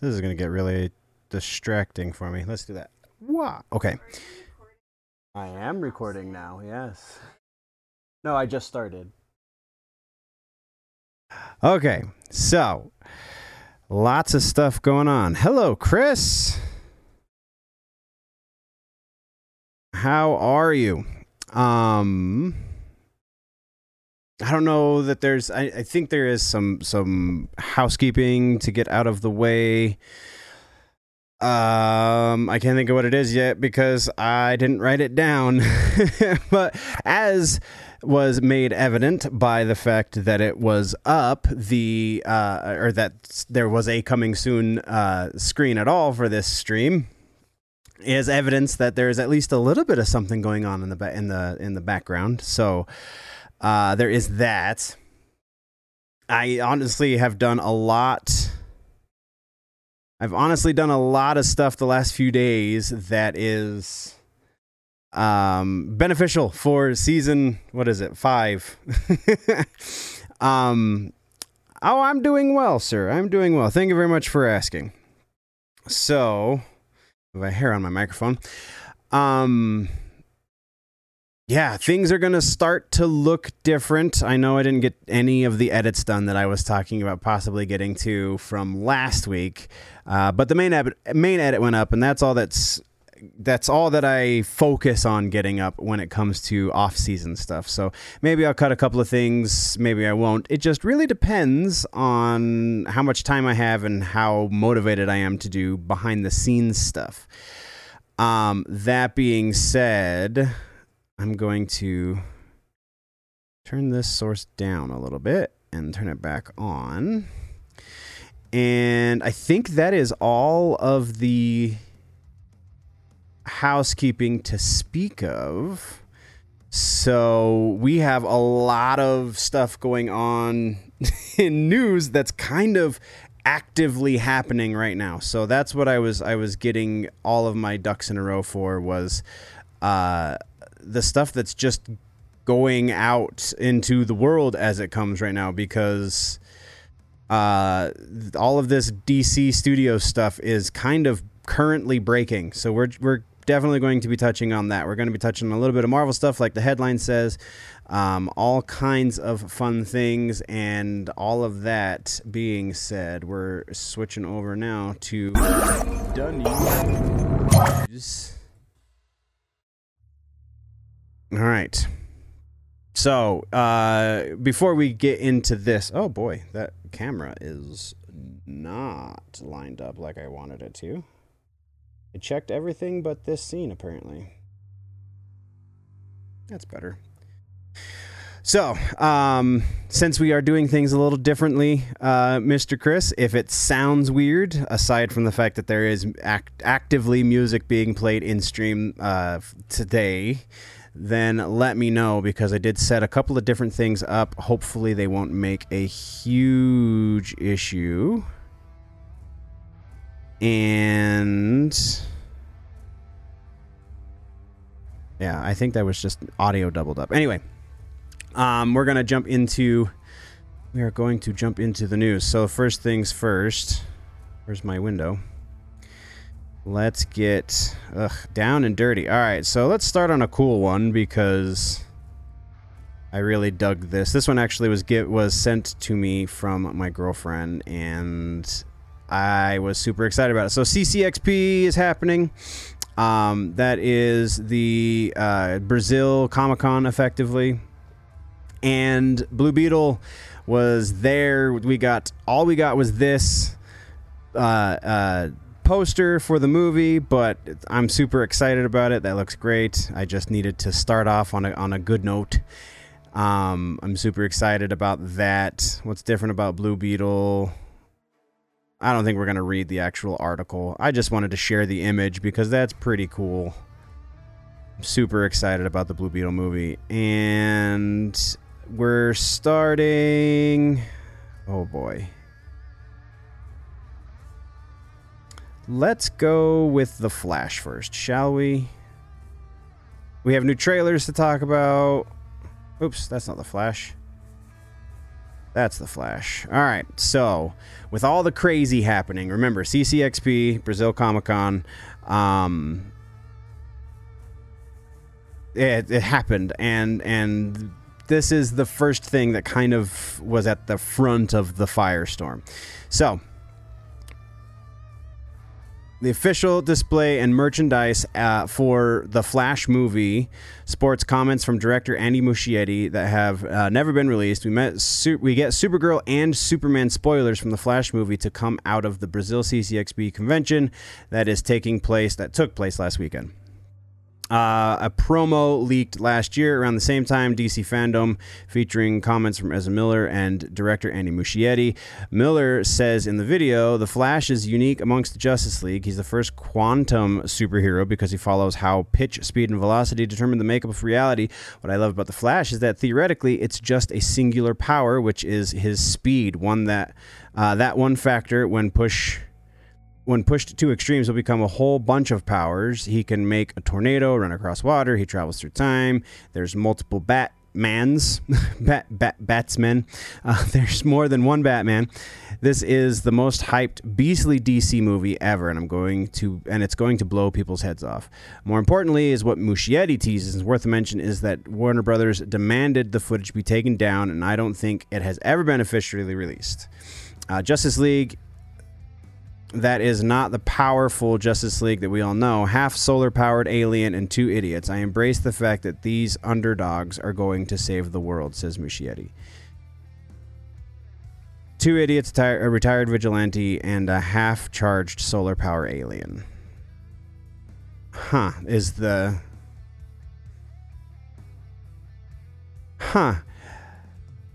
this is going to get really distracting for me. Let's do that. Wow. Okay. I am recording now, yes. No, I just started. Okay, so lots of stuff going on. Hello, Chris. How are you? Um, I don't know that there's. I, I think there is some some housekeeping to get out of the way. Um, I can't think of what it is yet because I didn't write it down. but as was made evident by the fact that it was up the uh, or that there was a coming soon uh, screen at all for this stream is evidence that there is at least a little bit of something going on in the ba- in the in the background. So uh, there is that. I honestly have done a lot. I've honestly done a lot of stuff the last few days that is um beneficial for season what is it 5 um oh i'm doing well sir. I'm doing well. Thank you very much for asking. So I have a hair on my microphone. Um yeah, things are going to start to look different. I know I didn't get any of the edits done that I was talking about possibly getting to from last week, uh, but the main edit, main edit went up, and that's all that's that's all that I focus on getting up when it comes to off season stuff. So maybe I'll cut a couple of things, maybe I won't. It just really depends on how much time I have and how motivated I am to do behind the scenes stuff. Um, that being said, I'm going to turn this source down a little bit and turn it back on. And I think that is all of the housekeeping to speak of. So we have a lot of stuff going on in news that's kind of actively happening right now. So that's what I was I was getting all of my ducks in a row for was uh the stuff that's just going out into the world as it comes right now because uh, all of this DC studio stuff is kind of currently breaking. So we're we're definitely going to be touching on that. We're going to be touching on a little bit of Marvel stuff, like the headline says, um, all kinds of fun things, and all of that being said, we're switching over now to done news. All right. So, uh, before we get into this, oh boy, that camera is not lined up like I wanted it to. It checked everything but this scene, apparently. That's better. So, um, since we are doing things a little differently, uh, Mr. Chris, if it sounds weird, aside from the fact that there is act- actively music being played in stream uh, today, then let me know because I did set a couple of different things up. Hopefully, they won't make a huge issue. And. Yeah, I think that was just audio doubled up. Anyway, um, we're to jump into. We are going to jump into the news. So, first things first. Where's my window? Let's get ugh, down and dirty. All right, so let's start on a cool one because I really dug this. This one actually was get was sent to me from my girlfriend, and I was super excited about it. So CCXP is happening. Um, that is the uh, Brazil Comic Con, effectively, and Blue Beetle was there. We got all we got was this. Uh, uh, poster for the movie, but I'm super excited about it. That looks great. I just needed to start off on a on a good note. Um, I'm super excited about that. What's different about Blue Beetle? I don't think we're gonna read the actual article. I just wanted to share the image because that's pretty cool. I'm super excited about the Blue Beetle movie, and we're starting. Oh boy. Let's go with The Flash first, shall we? We have new trailers to talk about. Oops, that's not The Flash. That's the Flash. All right. So, with all the crazy happening, remember CCXP, Brazil Comic Con, um, it, it happened, and and this is the first thing that kind of was at the front of the firestorm. So, the official display and merchandise uh, for the Flash movie sports comments from director Andy Muschietti that have uh, never been released. We met su- we get Supergirl and Superman spoilers from the Flash movie to come out of the Brazil CCXP convention that is taking place that took place last weekend. Uh, a promo leaked last year around the same time, DC Fandom, featuring comments from Ezra Miller and director Andy Muschietti. Miller says in the video, The Flash is unique amongst the Justice League. He's the first quantum superhero because he follows how pitch, speed, and velocity determine the makeup of reality. What I love about The Flash is that theoretically it's just a singular power, which is his speed. One that, uh, that one factor, when push when pushed to extremes, will become a whole bunch of powers. He can make a tornado run across water. He travels through time. There's multiple Batmans, bat, bat, Batsmen. Uh, there's more than one Batman. This is the most hyped beastly DC movie ever, and I'm going to, and it's going to blow people's heads off. More importantly, is what Muschietti teases, and worth a mention, is that Warner Brothers demanded the footage be taken down, and I don't think it has ever been officially released. Uh, Justice League that is not the powerful Justice League that we all know. Half solar powered alien and two idiots. I embrace the fact that these underdogs are going to save the world, says Muschietti. Two idiots, a retired vigilante, and a half charged solar power alien. Huh, is the. Huh.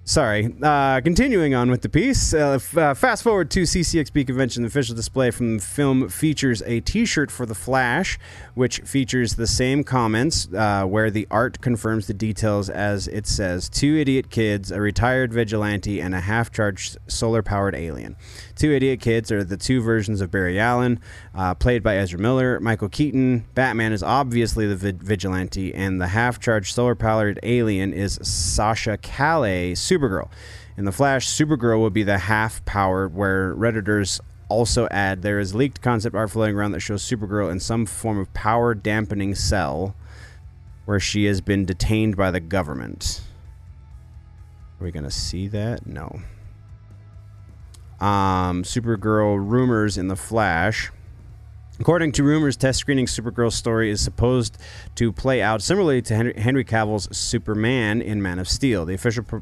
Sorry. Uh, continuing on with the piece, uh, f- uh, fast forward to CCXP convention. The official display from the film features a T-shirt for the Flash, which features the same comments, uh, where the art confirms the details as it says: two idiot kids, a retired vigilante, and a half-charged solar-powered alien. Two idiot kids are the two versions of Barry Allen, uh, played by Ezra Miller. Michael Keaton, Batman is obviously the vi- vigilante, and the half-charged solar-powered alien is Sasha Calle Supergirl. In The Flash, Supergirl will be the half powered, where Redditors also add there is leaked concept art floating around that shows Supergirl in some form of power dampening cell where she has been detained by the government. Are we going to see that? No. Um, Supergirl rumors in The Flash. According to rumors, test screening Supergirl's story is supposed to play out similarly to Henry, Cavill's Superman in Man of Steel. The official pr-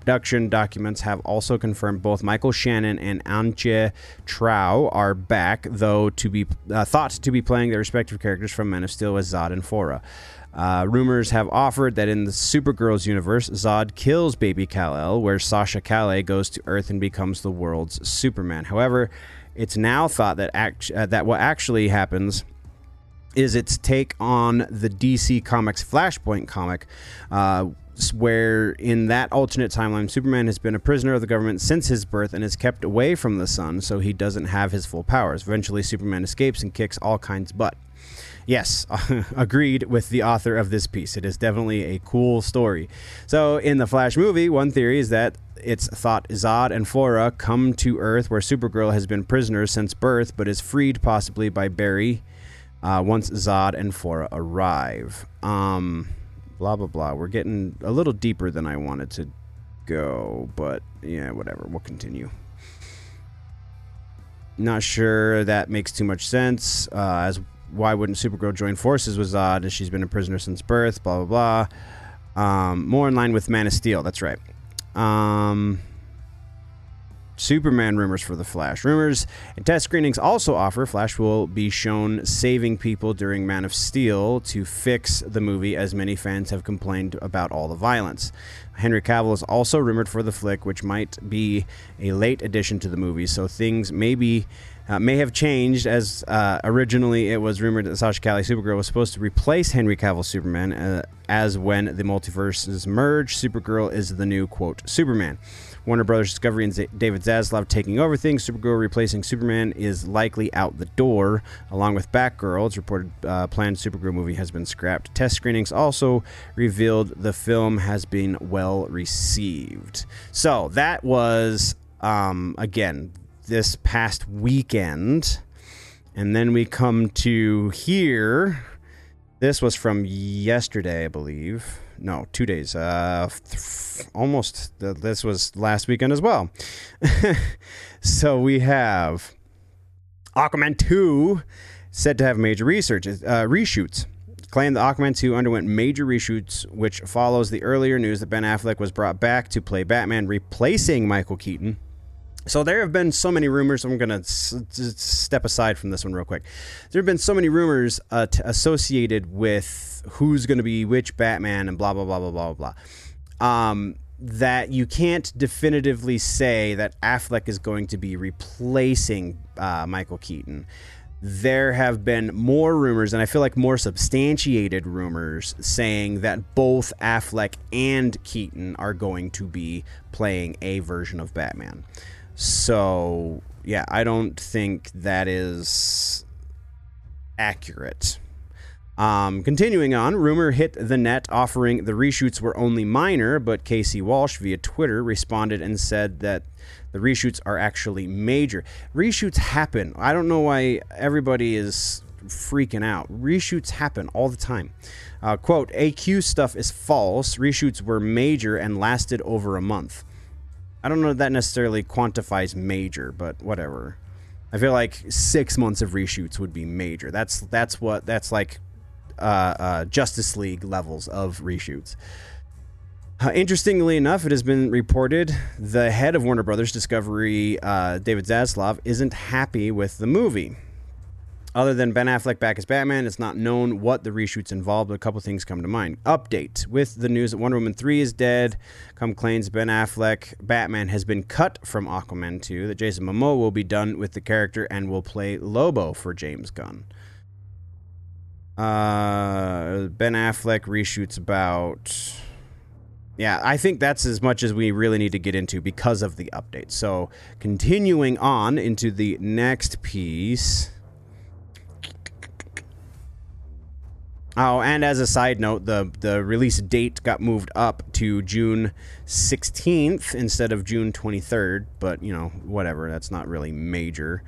production documents have also confirmed both Michael Shannon and Antje Traue are back, though to be uh, thought to be playing their respective characters from Man of Steel as Zod and Faora. Uh, rumors have offered that in the Supergirls universe, Zod kills baby Kal-El, where Sasha Calle goes to Earth and becomes the world's Superman. However, it's now thought that act- uh, that what actually happens is its take on the DC Comics Flashpoint comic, uh, where in that alternate timeline, Superman has been a prisoner of the government since his birth and is kept away from the sun, so he doesn't have his full powers. Eventually, Superman escapes and kicks all kinds' butt. Yes, agreed with the author of this piece. It is definitely a cool story. So, in the Flash movie, one theory is that it's thought Zod and Flora come to Earth where Supergirl has been prisoner since birth but is freed possibly by Barry uh, once Zod and Flora arrive. Um, blah, blah, blah. We're getting a little deeper than I wanted to go, but yeah, whatever. We'll continue. Not sure that makes too much sense. Uh, as why wouldn't Supergirl join forces with Zod as she's been a prisoner since birth? Blah blah blah. Um, more in line with Man of Steel. That's right. Um, Superman rumors for the Flash. Rumors and test screenings also offer Flash will be shown saving people during Man of Steel to fix the movie, as many fans have complained about all the violence. Henry Cavill is also rumored for the flick, which might be a late addition to the movie, so things may be uh, may have changed as uh, originally it was rumored that Sasha Calle Supergirl was supposed to replace Henry Cavill Superman uh, as when the multiverses merge, Supergirl is the new quote Superman. Warner Brothers Discovery and Z- David Zaslav taking over things. Supergirl replacing Superman is likely out the door, along with Batgirl. It's reported uh, planned Supergirl movie has been scrapped. Test screenings also revealed the film has been well received. So that was um, again this past weekend, and then we come to here. This was from yesterday, I believe no, two days. Uh, th- almost. this was last weekend as well. so we have Aquaman 2 said to have major research uh, reshoots. Claimed that Aquaman 2 underwent major reshoots, which follows the earlier news that Ben Affleck was brought back to play Batman, replacing Michael Keaton. So there have been so many rumors. I'm going to s- step aside from this one real quick. There have been so many rumors uh, t- associated with who's going to be which Batman and blah blah blah blah blah blah. Um, that you can't definitively say that Affleck is going to be replacing uh, Michael Keaton. There have been more rumors, and I feel like more substantiated rumors, saying that both Affleck and Keaton are going to be playing a version of Batman. So, yeah, I don't think that is accurate. Um, continuing on, rumor hit the net offering the reshoots were only minor, but Casey Walsh via Twitter responded and said that the reshoots are actually major. Reshoots happen. I don't know why everybody is freaking out. Reshoots happen all the time. Uh, quote, AQ stuff is false. Reshoots were major and lasted over a month. I don't know that necessarily quantifies major, but whatever. I feel like six months of reshoots would be major. That's that's what that's like uh, uh, Justice League levels of reshoots. Uh, interestingly enough, it has been reported the head of Warner Brothers Discovery, uh, David Zaslav, isn't happy with the movie. Other than Ben Affleck back as Batman, it's not known what the reshoots involved, but a couple things come to mind. Update with the news that Wonder Woman 3 is dead. Come claims Ben Affleck Batman has been cut from Aquaman 2, that Jason Momoa will be done with the character and will play Lobo for James Gunn. Uh, ben Affleck reshoots about. Yeah, I think that's as much as we really need to get into because of the update. So, continuing on into the next piece. Oh, and as a side note, the the release date got moved up to June 16th instead of June 23rd, but you know, whatever, that's not really major.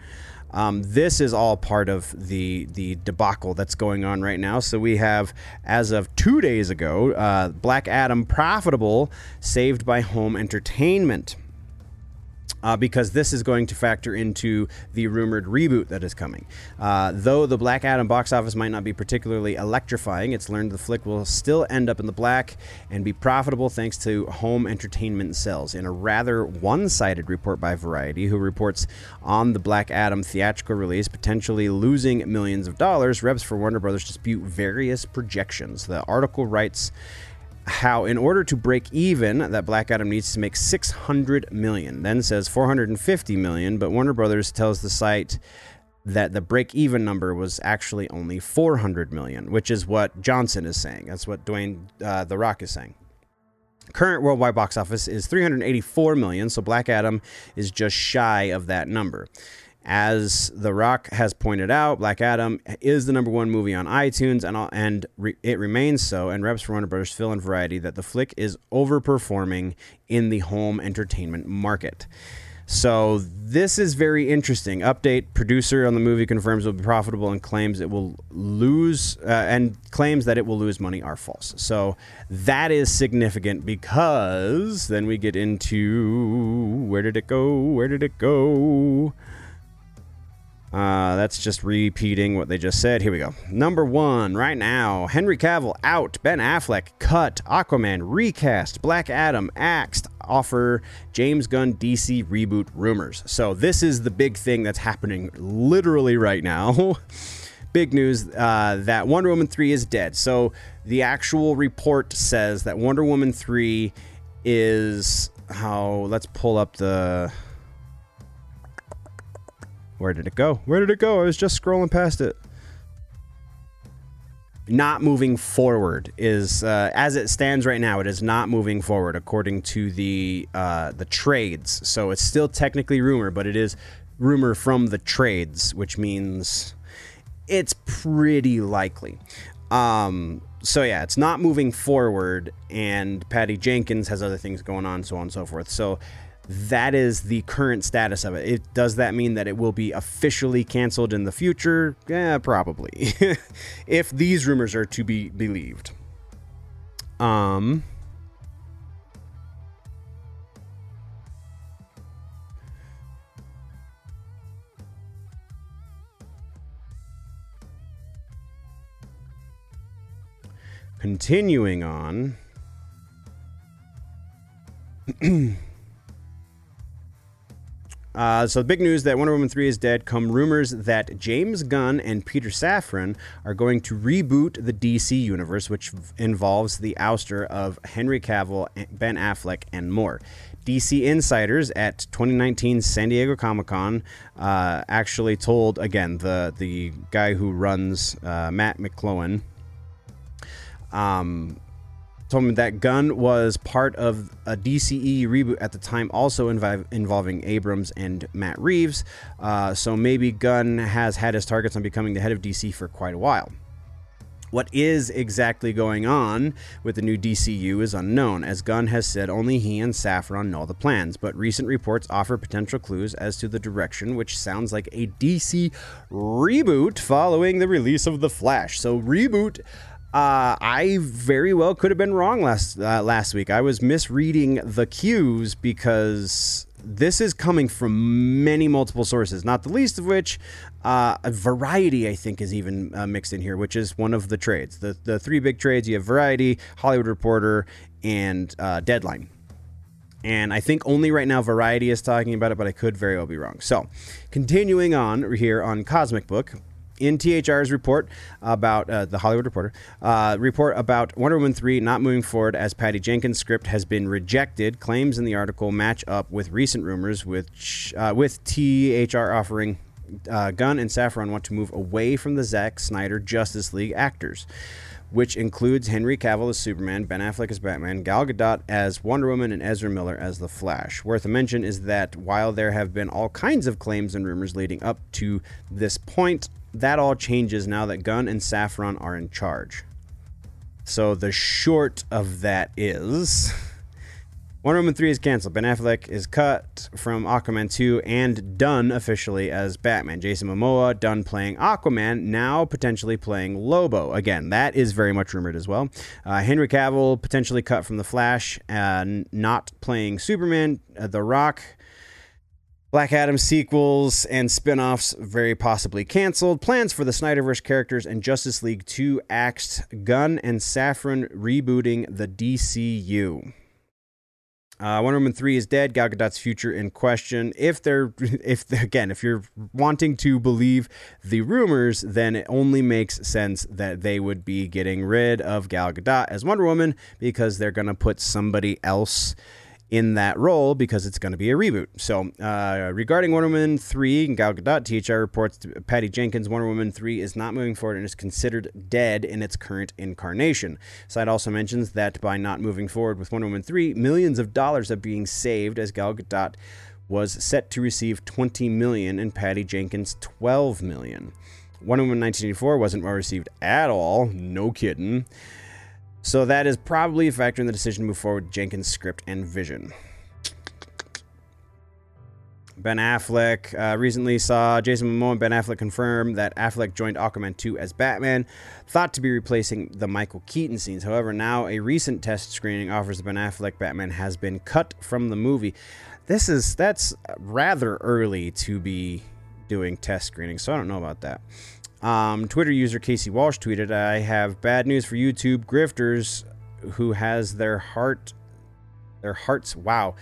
Um, this is all part of the the debacle that's going on right now. So we have, as of two days ago, uh, Black Adam profitable, saved by home entertainment uh, because this is going to factor into the rumored reboot that is coming. Uh, though the Black Adam box office might not be particularly electrifying, it's learned the flick will still end up in the black and be profitable thanks to home entertainment sales. In a rather one sided report by Variety, who reports on the Black Adam theatrical release potentially losing millions of dollars, reps for Warner Brothers dispute various projections. The article writes, how in order to break even that black adam needs to make 600 million. Then says 450 million but warner brothers tells the site that the break even number was actually only 400 million which is what johnson is saying. That's what dwayne uh, the rock is saying. Current worldwide box office is 384 million so black adam is just shy of that number as The Rock has pointed out, Black Adam is the number one movie on iTunes, and and re, it remains so. And reps for Warner Brothers Phil and Variety that the flick is overperforming in the home entertainment market. So this is very interesting. Update: Producer on the movie confirms it will be profitable and claims it will lose uh, and claims that it will lose money are false. So that is significant because then we get into where did it go? Where did it go? Uh, that's just repeating what they just said. Here we go. Number one, right now Henry Cavill out, Ben Affleck cut, Aquaman recast, Black Adam axed, offer James Gunn DC reboot rumors. So, this is the big thing that's happening literally right now. big news uh, that Wonder Woman 3 is dead. So, the actual report says that Wonder Woman 3 is how, let's pull up the Where did it go? Where did it go? I was just scrolling past it. Not moving forward is uh, as it stands right now. It is not moving forward according to the uh, the trades. So it's still technically rumor, but it is rumor from the trades, which means it's pretty likely. Um, so yeah, it's not moving forward, and Patty Jenkins has other things going on, so on and so forth. So that is the current status of it. it does that mean that it will be officially canceled in the future? Yeah, probably. if these rumors are to be believed. Um. Continuing on. Uh, so the big news that Wonder Woman 3 is dead come rumors that James Gunn and Peter Safran are going to reboot the DC universe, which involves the ouster of Henry Cavill, Ben Affleck, and more. DC insiders at 2019 San Diego Comic Con uh, actually told again the the guy who runs uh, Matt McClellan um, told me that Gunn was part of a DCE reboot at the time, also invi- involving Abrams and Matt Reeves. Uh, so maybe Gunn has had his targets on becoming the head of DC for quite a while. What is exactly going on with the new DCU is unknown, as Gunn has said only he and Safran know the plans, but recent reports offer potential clues as to the direction, which sounds like a DC reboot following the release of The Flash. So, reboot uh, I very well could have been wrong last uh, last week. I was misreading the cues because this is coming from many multiple sources, not the least of which uh, Variety, I think, is even uh, mixed in here, which is one of the trades. The the three big trades you have Variety, Hollywood Reporter, and uh, Deadline. And I think only right now Variety is talking about it, but I could very well be wrong. So, continuing on here on Cosmic Book, in THR's report about uh, the Hollywood Reporter uh, report about Wonder Woman 3 not moving forward as Patty Jenkins' script has been rejected. Claims in the article match up with recent rumors, which uh, with THR offering uh, Gunn and Safran want to move away from the Zack Snyder Justice League actors which includes Henry Cavill as Superman, Ben Affleck as Batman, Gal Gadot as Wonder Woman, and Ezra Miller as The Flash. Worth a mention is that while there have been all kinds of claims and rumors leading up to this point, that all changes now that Gunn and Safran are in charge. So the short of that is Wonder Woman 3 is canceled. Ben Affleck is cut from Aquaman 2 and done officially as Batman. Jason Momoa done playing Aquaman, now potentially playing Lobo. Again, that is very much rumored as well. Uh, Henry Cavill potentially cut from The Flash, uh, not playing Superman. Uh, the Rock Black Adam sequels and spin offs very possibly canceled. Plans for the Snyderverse characters and Justice League 2 axed. Gunn and Safran rebooting the DCU. Uh, Wonder Woman 3 is dead. Gal Gadot's future in question. If they're, if again, if you're wanting to believe the rumors, then it only makes sense that they would be getting rid of Gal Gadot as Wonder Woman because they're going to put somebody else in that role because it's going to be a reboot. So, uh, regarding Wonder Woman 3, Gal Gadot, THR reports Patty Jenkins' Wonder Woman 3 is not moving forward and is considered dead in its current incarnation. Side also mentions that by not moving forward with Wonder Woman 3, millions of dollars are being saved as Gal Gadot was set to receive 20 million and Patty Jenkins 12 million. Wonder Woman 1984 wasn't well received at all, no kidding. So that is probably a factor in the decision to move forward with Jenkins' script and vision. Ben Affleck uh, recently saw Jason Momoa and Ben Affleck confirm that Affleck joined Aquaman 2 as Batman, thought to be replacing the Michael Keaton scenes. However, now a recent test screening offers Ben Affleck Batman has been cut from the movie. This is that's rather early to be doing test screening, so I don't know about that. Um, Twitter user Casey Walsh tweeted, I have bad news for YouTube grifters who has their heart, their hearts, wow,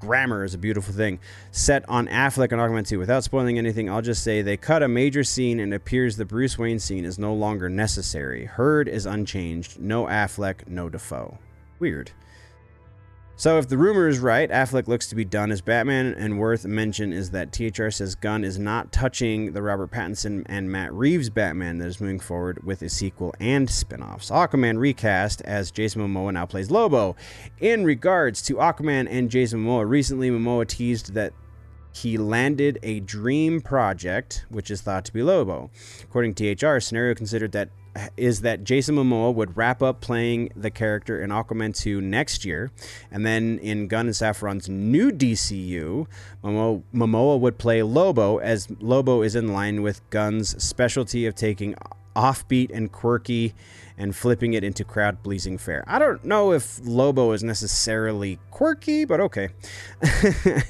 grammar is a beautiful thing, set on Affleck and Aquaman 2. Without spoiling anything, I'll just say they cut a major scene and appears the Bruce Wayne scene is no longer necessary. Heard is unchanged. No Affleck, no Dafoe. Weird. So if the rumor is right, Affleck looks to be done as Batman. And worth mention is that THR says Gunn is not touching the Robert Pattinson and Matt Reeves Batman that is moving forward with a sequel and spin-offs. Aquaman recast as Jason Momoa now plays Lobo. In regards to Aquaman and Jason Momoa, recently Momoa teased that he landed a dream project, which is thought to be Lobo. According to THR, scenario considered that is that Jason Momoa would wrap up playing the character in Aquaman 2 next year, and then in Gunn and Safran's new DCU, Momoa, Momoa would play Lobo, as Lobo is in line with Gunn's specialty of taking offbeat and quirky and flipping it into crowd pleasing fare. I don't know if Lobo is necessarily quirky, but okay.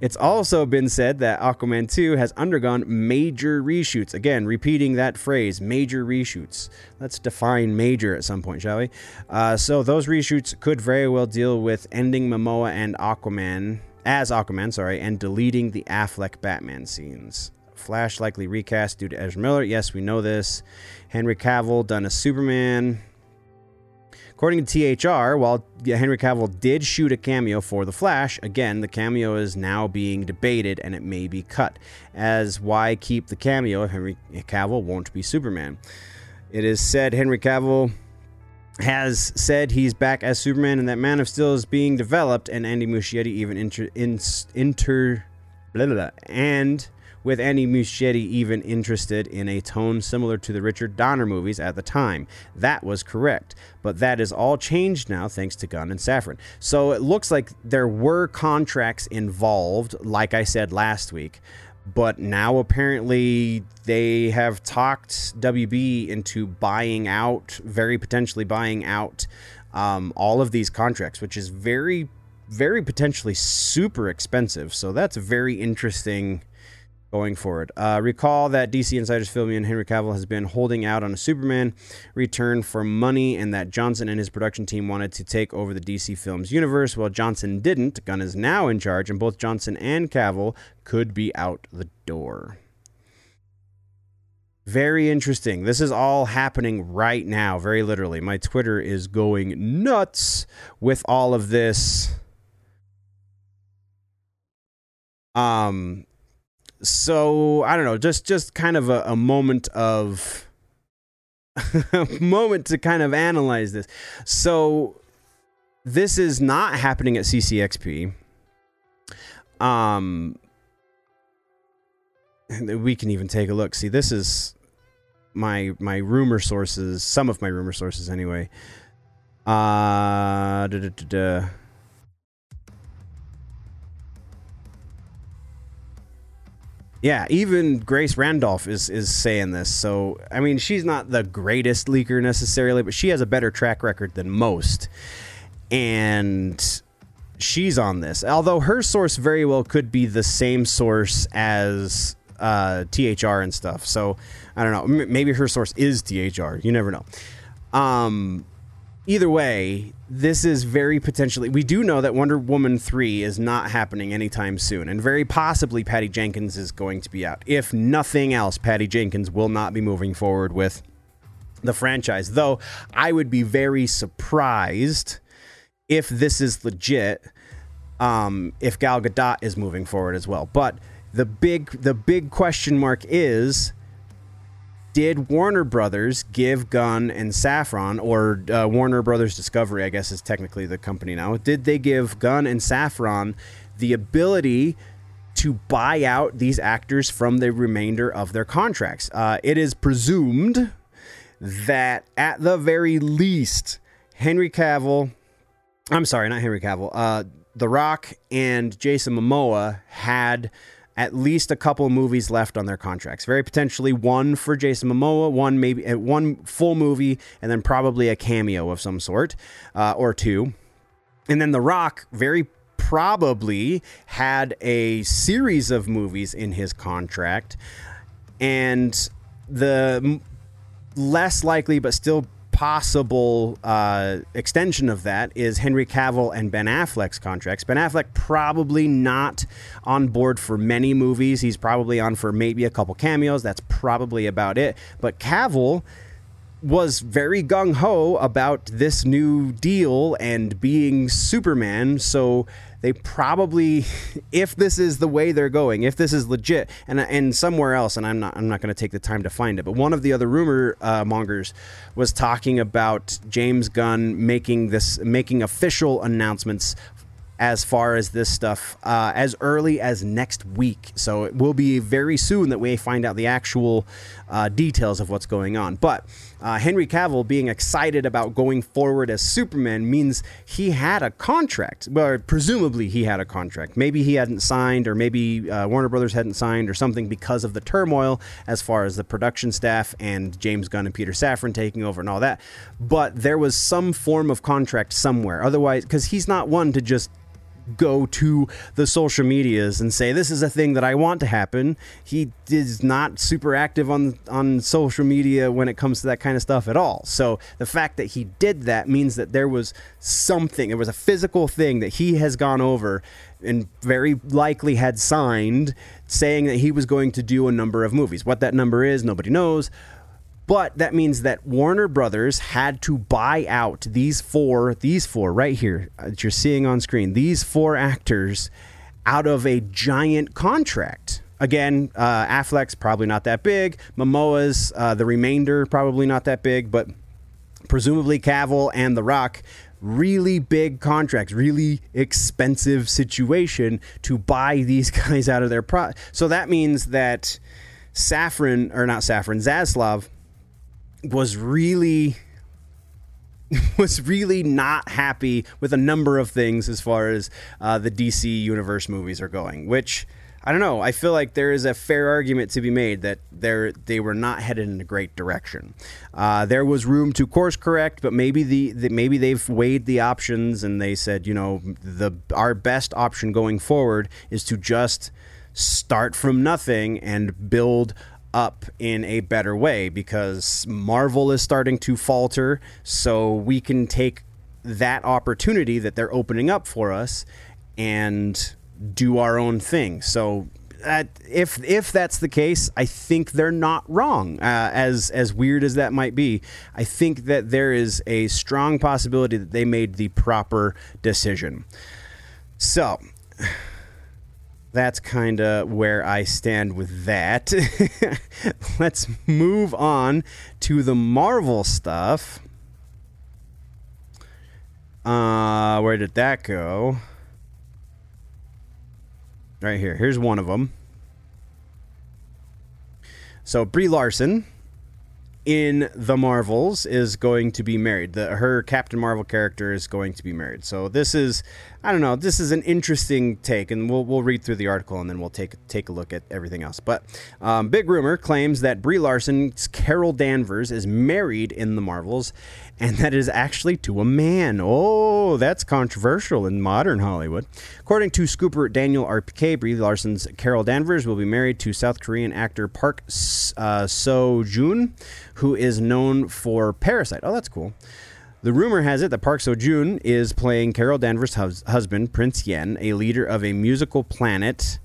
It's also been said that Aquaman 2 has undergone major reshoots. Again, repeating that phrase, major reshoots. Let's define major at some point, shall we? Uh, so those reshoots could very well deal with ending Momoa and Aquaman as Aquaman, sorry, and deleting the Affleck Batman scenes. Flash likely recast due to Ezra Miller. Yes, we know this. Henry Cavill done as Superman. According to THR, while Henry Cavill did shoot a cameo for The Flash, again, the cameo is now being debated and it may be cut. As why keep the cameo if Henry Cavill won't be Superman? It is said Henry Cavill has said he's back as Superman and that Man of Steel is being developed, and Andy Muschietti even inter, inter blah, blah, blah, and with Andy Muschietti even interested in a tone similar to the Richard Donner movies at the time. That was correct, but that is all changed now thanks to Gunn and Safran. So it looks like there were contracts involved, like I said last week, but now apparently they have talked WB into buying out, very potentially buying out um, all of these contracts, which is very, very potentially super expensive. So that's very interesting going forward. Uh, recall that DC Insider's filming Henry Cavill has been holding out on a Superman return for money, and that Johnson and his production team wanted to take over the DC Films universe. Well, Johnson didn't. Gunn is now in charge, and both Johnson and Cavill could be out the door. Very interesting. This is all happening right now, very literally. My Twitter is going nuts with all of this. Um, so I don't know, just just kind of a, a moment of moment to kind of analyze this. So this is not happening at CCXP. Um, we can even take a look. See, this is my my rumor sources, some of my rumor sources anyway. Uh, da, da, da, Yeah, even Grace Randolph is is saying this. So I mean, she's not the greatest leaker necessarily, but she has a better track record than most, and she's on this. Although her source very well could be the same source as uh, THR and stuff. So I don't know. M- maybe her source is THR. You never know. Um, either way, this is very potentially. We do know that Wonder Woman 3 is not happening anytime soon, and very possibly Patty Jenkins is going to be out. If nothing else, Patty Jenkins will not be moving forward with the franchise. Though I would be very surprised if this is legit, um, if Gal Gadot is moving forward as well. But the big the big question mark is did Warner Brothers give Gunn and Safran, or uh, Warner Brothers Discovery, I guess is technically the company now, did they give Gunn and Safran the ability to buy out these actors from the remainder of their contracts? Uh, it is presumed that at the very least, Henry Cavill, I'm sorry, not Henry Cavill, uh, The Rock and Jason Momoa had at least a couple movies left on their contracts. Very potentially one for Jason Momoa, one maybe uh, one full movie, and then probably a cameo of some sort uh, or two. And then The Rock very probably had a series of movies in his contract, and the less likely but still possible uh, extension of that is Henry Cavill and Ben Affleck's contracts. Ben Affleck probably not on board for many movies. He's probably on for maybe a couple cameos. That's probably about it. But Cavill was very gung ho about this new deal and being Superman. So they probably, if this is the way they're going, if this is legit, and and somewhere else, and I'm not I'm not going to take the time to find it, but one of the other rumor uh, mongers was talking about James Gunn making this making official announcements as far as this stuff uh, as early as next week. So it will be very soon that we find out the actual uh, details of what's going on. But uh, Henry Cavill being excited about going forward as Superman means he had a contract. Well, presumably he had a contract. Maybe he hadn't signed, or maybe uh, Warner Brothers hadn't signed, or something because of the turmoil as far as the production staff and James Gunn and Peter Safran taking over and all that. But there was some form of contract somewhere. Otherwise, because he's not one to just go to the social medias and say this is a thing that I want to happen. He is not super active on on social media when it comes to that kind of stuff at all. So the fact that he did that means that there was something, there was a physical thing that he has gone over and very likely had signed saying that he was going to do a number of movies. What that number is, nobody knows. But that means that Warner Brothers had to buy out these four, these four right here that you're seeing on screen, these four actors out of a giant contract. Again, uh, Affleck's probably not that big. Momoa's uh, the remainder probably not that big, but presumably Cavill and The Rock really big contracts, really expensive situation to buy these guys out of their pro. So that means that Safran or not Safran, Zaslav was really was really not happy with a number of things as far as uh, the DC universe movies are going, which I don't know. I feel like there is a fair argument to be made that they they were not headed in a great direction. Uh, there was room to course correct, but maybe the, the, maybe they've weighed the options and they said, you know, the our best option going forward is to just start from nothing and build up in a better way because Marvel is starting to falter. So we can take that opportunity that they're opening up for us and do our own thing. So that if if that's the case, I think they're not wrong. Uh, as as weird as that might be, I think that there is a strong possibility that they made the proper decision. So that's kind of where I stand with that. Let's move on to the Marvel stuff. Uh, where did that go? Right here. Here's one of them. So Brie Larson in the Marvels is going to be married. The, her Captain Marvel character is going to be married. So this is, I don't know, this is an interesting take, and we'll we'll read through the article and then we'll take take a look at everything else. But um, big rumor claims that Brie Larson's Carol Danvers is married in the Marvels, and that is actually to a man. Oh, that's controversial in modern Hollywood. According to scooper Daniel RPK, Brie Larson's Carol Danvers will be married to South Korean actor Park uh, Seo Joon, who is known for Parasite. Oh, that's cool. The rumor has it that Park Seo Joon is playing Carol Danvers' hus- husband, Prince Yen, a leader of a musical planet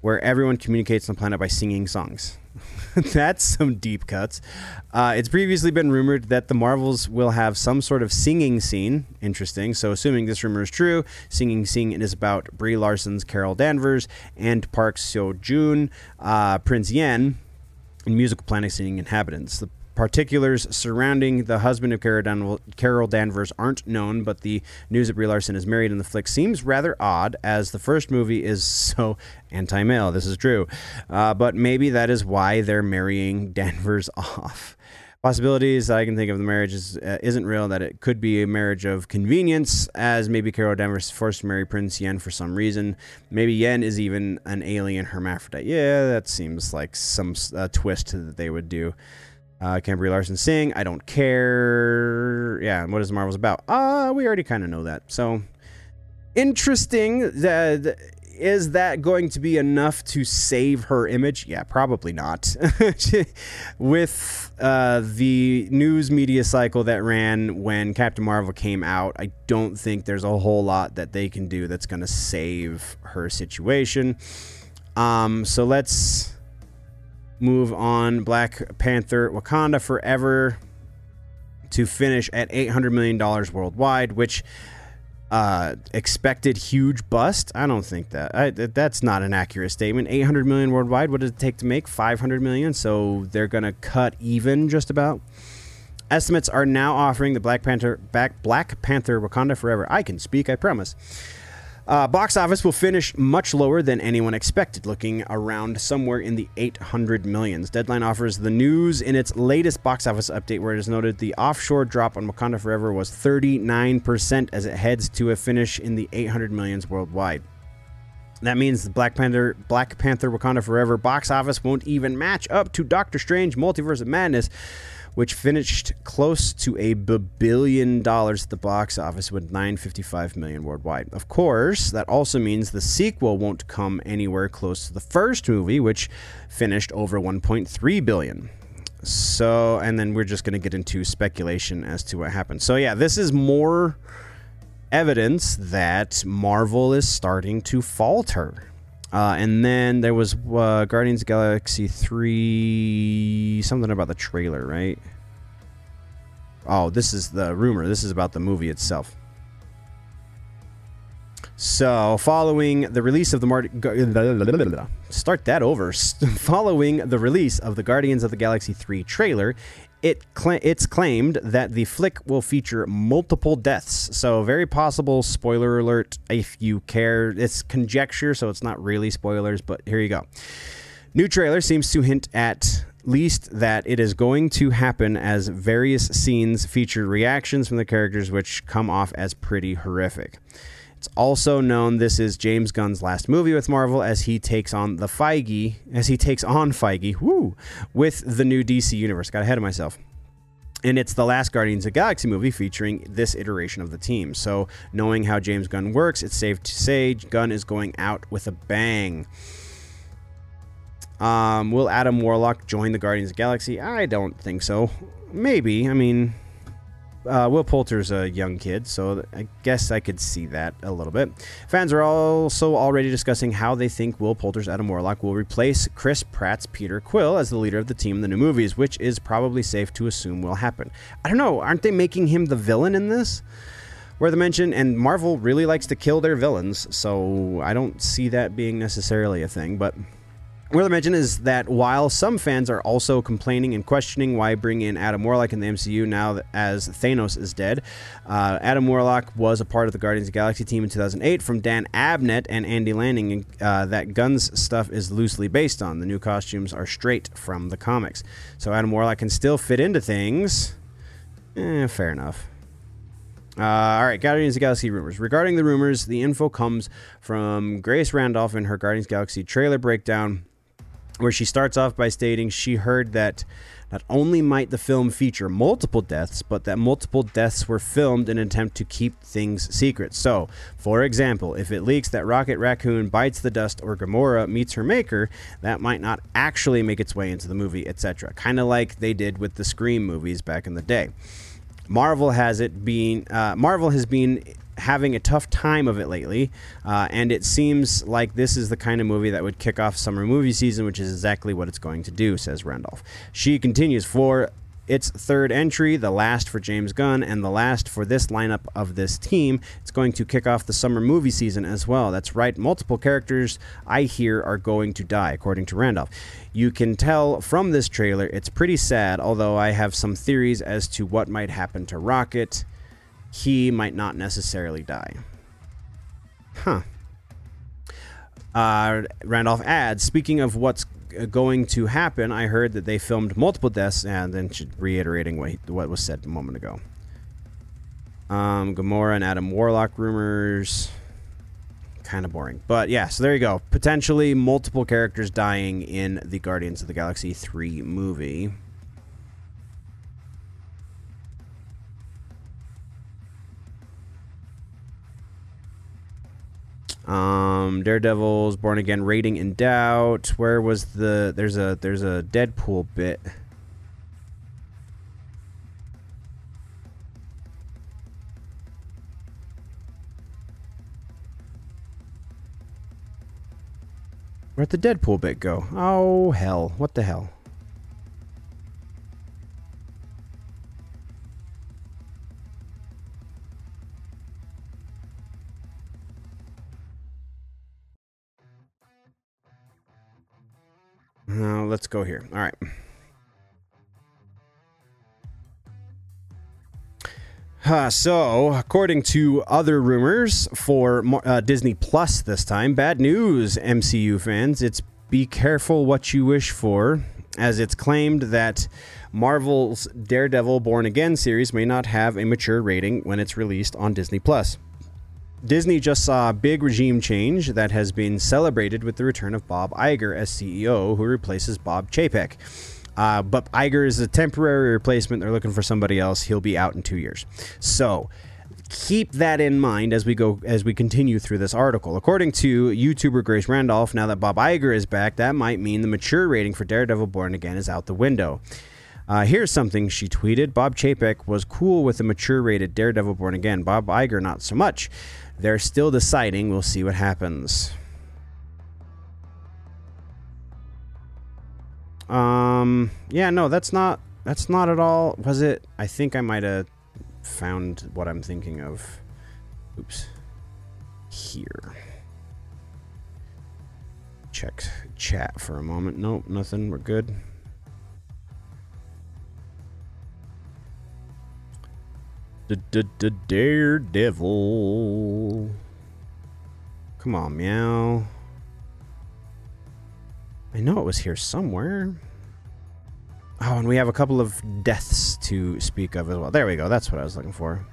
where everyone communicates on the planet by singing songs. That's some deep cuts. Uh, it's previously been rumored that the Marvels will have some sort of singing scene. Interesting. So, assuming this rumor is true, singing scene is about Brie Larson's Carol Danvers and Park Seo Joon, uh, Prince Yen, and musical planet singing inhabitants. The Particulars surrounding the husband of Carol, Danvers aren't known, but the news that Brie Larson is married in the flick seems rather odd, as the first movie is so anti male. This is true. Uh, but maybe that is why they're marrying Danvers off. Possibilities that I can think of the marriage is, uh, isn't real, that it could be a marriage of convenience, as maybe Carol Danvers forced to marry Prince Yen for some reason. Maybe Yen is even an alien hermaphrodite. Yeah, that seems like some uh, twist that they would do. Uh, can Larson sing? I don't care. Yeah, what is Marvel's about? Uh, we already kind of know that. So interesting. That is that going to be enough to save her image? Yeah, probably not. With uh, the news media cycle that ran when Captain Marvel came out, I don't think there's a whole lot that they can do that's going to save her situation. Um, so let's move on. Black Panther, Wakanda Forever. to finish at $800 million worldwide, which uh, expected huge bust. I don't think that I, that's not an accurate statement. 800 million worldwide. What does it take to make 500 million? So they're to cut even just about. Estimates are now offering the Black Panther back Black Panther Wakanda Forever. I can speak, I promise. Uh, box office will finish much lower than anyone expected, looking around somewhere in the 800 millions. Deadline offers the news in its latest box office update, where it is noted the offshore drop on Wakanda Forever was 39% as it heads to a finish in the 800 millions worldwide. That means the Black Panther, Black Panther Wakanda Forever box office won't even match up to Doctor Strange Multiverse of Madness, which finished close to a billion dollars at the box office with 955 million worldwide. Of course, that also means the sequel won't come anywhere close to the first movie, which finished over 1.3 billion. So, and then we're just going to get into speculation as to what happened. So, yeah, this is more evidence that Marvel is starting to falter. Uh, and then there was uh, Guardians of the Galaxy 3, something about the trailer, right? Oh, this is the rumor. This is about the movie itself. So, following the release of the Mar- start that over. following the release of the Guardians of the Galaxy 3 trailer, it cl- it's claimed that the flick will feature multiple deaths. So, very possible spoiler alert if you care. It's conjecture, so it's not really spoilers, but here you go. New trailer seems to hint at least that it is going to happen as various scenes feature reactions from the characters which come off as pretty horrific. It's also known this is James Gunn's last movie with Marvel as he takes on the Feige, as he takes on Feige, woo, with the new DC universe. Got ahead of myself. And it's the last Guardians of Galaxy movie featuring this iteration of the team. So, knowing how James Gunn works, it's safe to say Gunn is going out with a bang. Um, will Adam Warlock join the Guardians of the Galaxy? I don't think so. Maybe. I mean, uh, Will Poulter's a young kid, so I guess I could see that a little bit. Fans are also already discussing how they think Will Poulter's Adam Warlock will replace Chris Pratt's Peter Quill as the leader of the team in the new movies, which is probably safe to assume will happen. I don't know, aren't they making him the villain in this? Worth a mention, and Marvel really likes to kill their villains, so I don't see that being necessarily a thing, but I mention is that while some fans are also complaining and questioning why bring in Adam Warlock in the MCU now as Thanos is dead, uh, Adam Warlock was a part of the Guardians of the Galaxy team in 2008 from Dan Abnett and Andy Lanning uh, that Gunn's stuff is loosely based on. The new costumes are straight from the comics. So Adam Warlock can still fit into things. Eh, fair enough. Uh, all right, Guardians of Galaxy rumors. Regarding the rumors, the info comes from Grace Randolph in her Guardians of Galaxy trailer breakdown where she starts off by stating she heard that not only might the film feature multiple deaths, but that multiple deaths were filmed in an attempt to keep things secret. So, for example, if it leaks that Rocket Raccoon bites the dust or Gamora meets her maker, that might not actually make its way into the movie, etc. Kind of like they did with the Scream movies back in the day. Marvel has it being uh, Marvel has been having a tough time of it lately, uh, and it seems like this is the kind of movie that would kick off summer movie season, which is exactly what it's going to do, says Randolph. She continues for its third entry, the last for James Gunn, and the last for this lineup of this team. It's going to kick off the summer movie season as well. That's right, multiple characters I hear are going to die, according to Randolph. You can tell from this trailer it's pretty sad, although I have some theories as to what might happen to Rocket he might not necessarily die. Huh. Uh, Randolph adds, speaking of what's going to happen, I heard that they filmed multiple deaths, and then reiterating what, what was said a moment ago. Um, Gamora and Adam Warlock rumors. Kind of boring. But yeah, so there you go. Potentially multiple characters dying in the Guardians of the Galaxy 3 movie. Um, Daredevil's Born Again rating in doubt. Where was the there's a there's a Deadpool bit. Where'd the Deadpool bit go? Oh hell. What the hell? Uh, let's go here. All right. Uh, so, according to other rumors for uh, Disney Plus this time, bad news, MCU fans. It's be careful what you wish for, as it's claimed that Marvel's Daredevil Born Again series may not have a mature rating when it's released on Disney Plus. Disney just saw a big regime change that has been celebrated with the return of Bob Iger as CEO, who replaces Bob Chapek. Uh, but Iger is a temporary replacement. They're looking for somebody else. He'll be out in two years. So keep that in mind as we go as we continue through this article. According to YouTuber Grace Randolph, now that Bob Iger is back, that might mean the mature rating for Daredevil Born Again is out the window. Uh, here's something she tweeted Bob Chapek was cool with the mature rated Daredevil Born Again. Bob Iger, not so much. They're still deciding. We'll see what happens. Um, yeah, no, that's not that's not at all. Was it? I think I might have found what I'm thinking of. Oops. Here. Check chat for a moment. Nope, nothing. We're good. Daredevil. Come on, meow. I know it was here somewhere. Oh, and we have a couple of deaths to speak of as well. There we go. That's what I was looking for.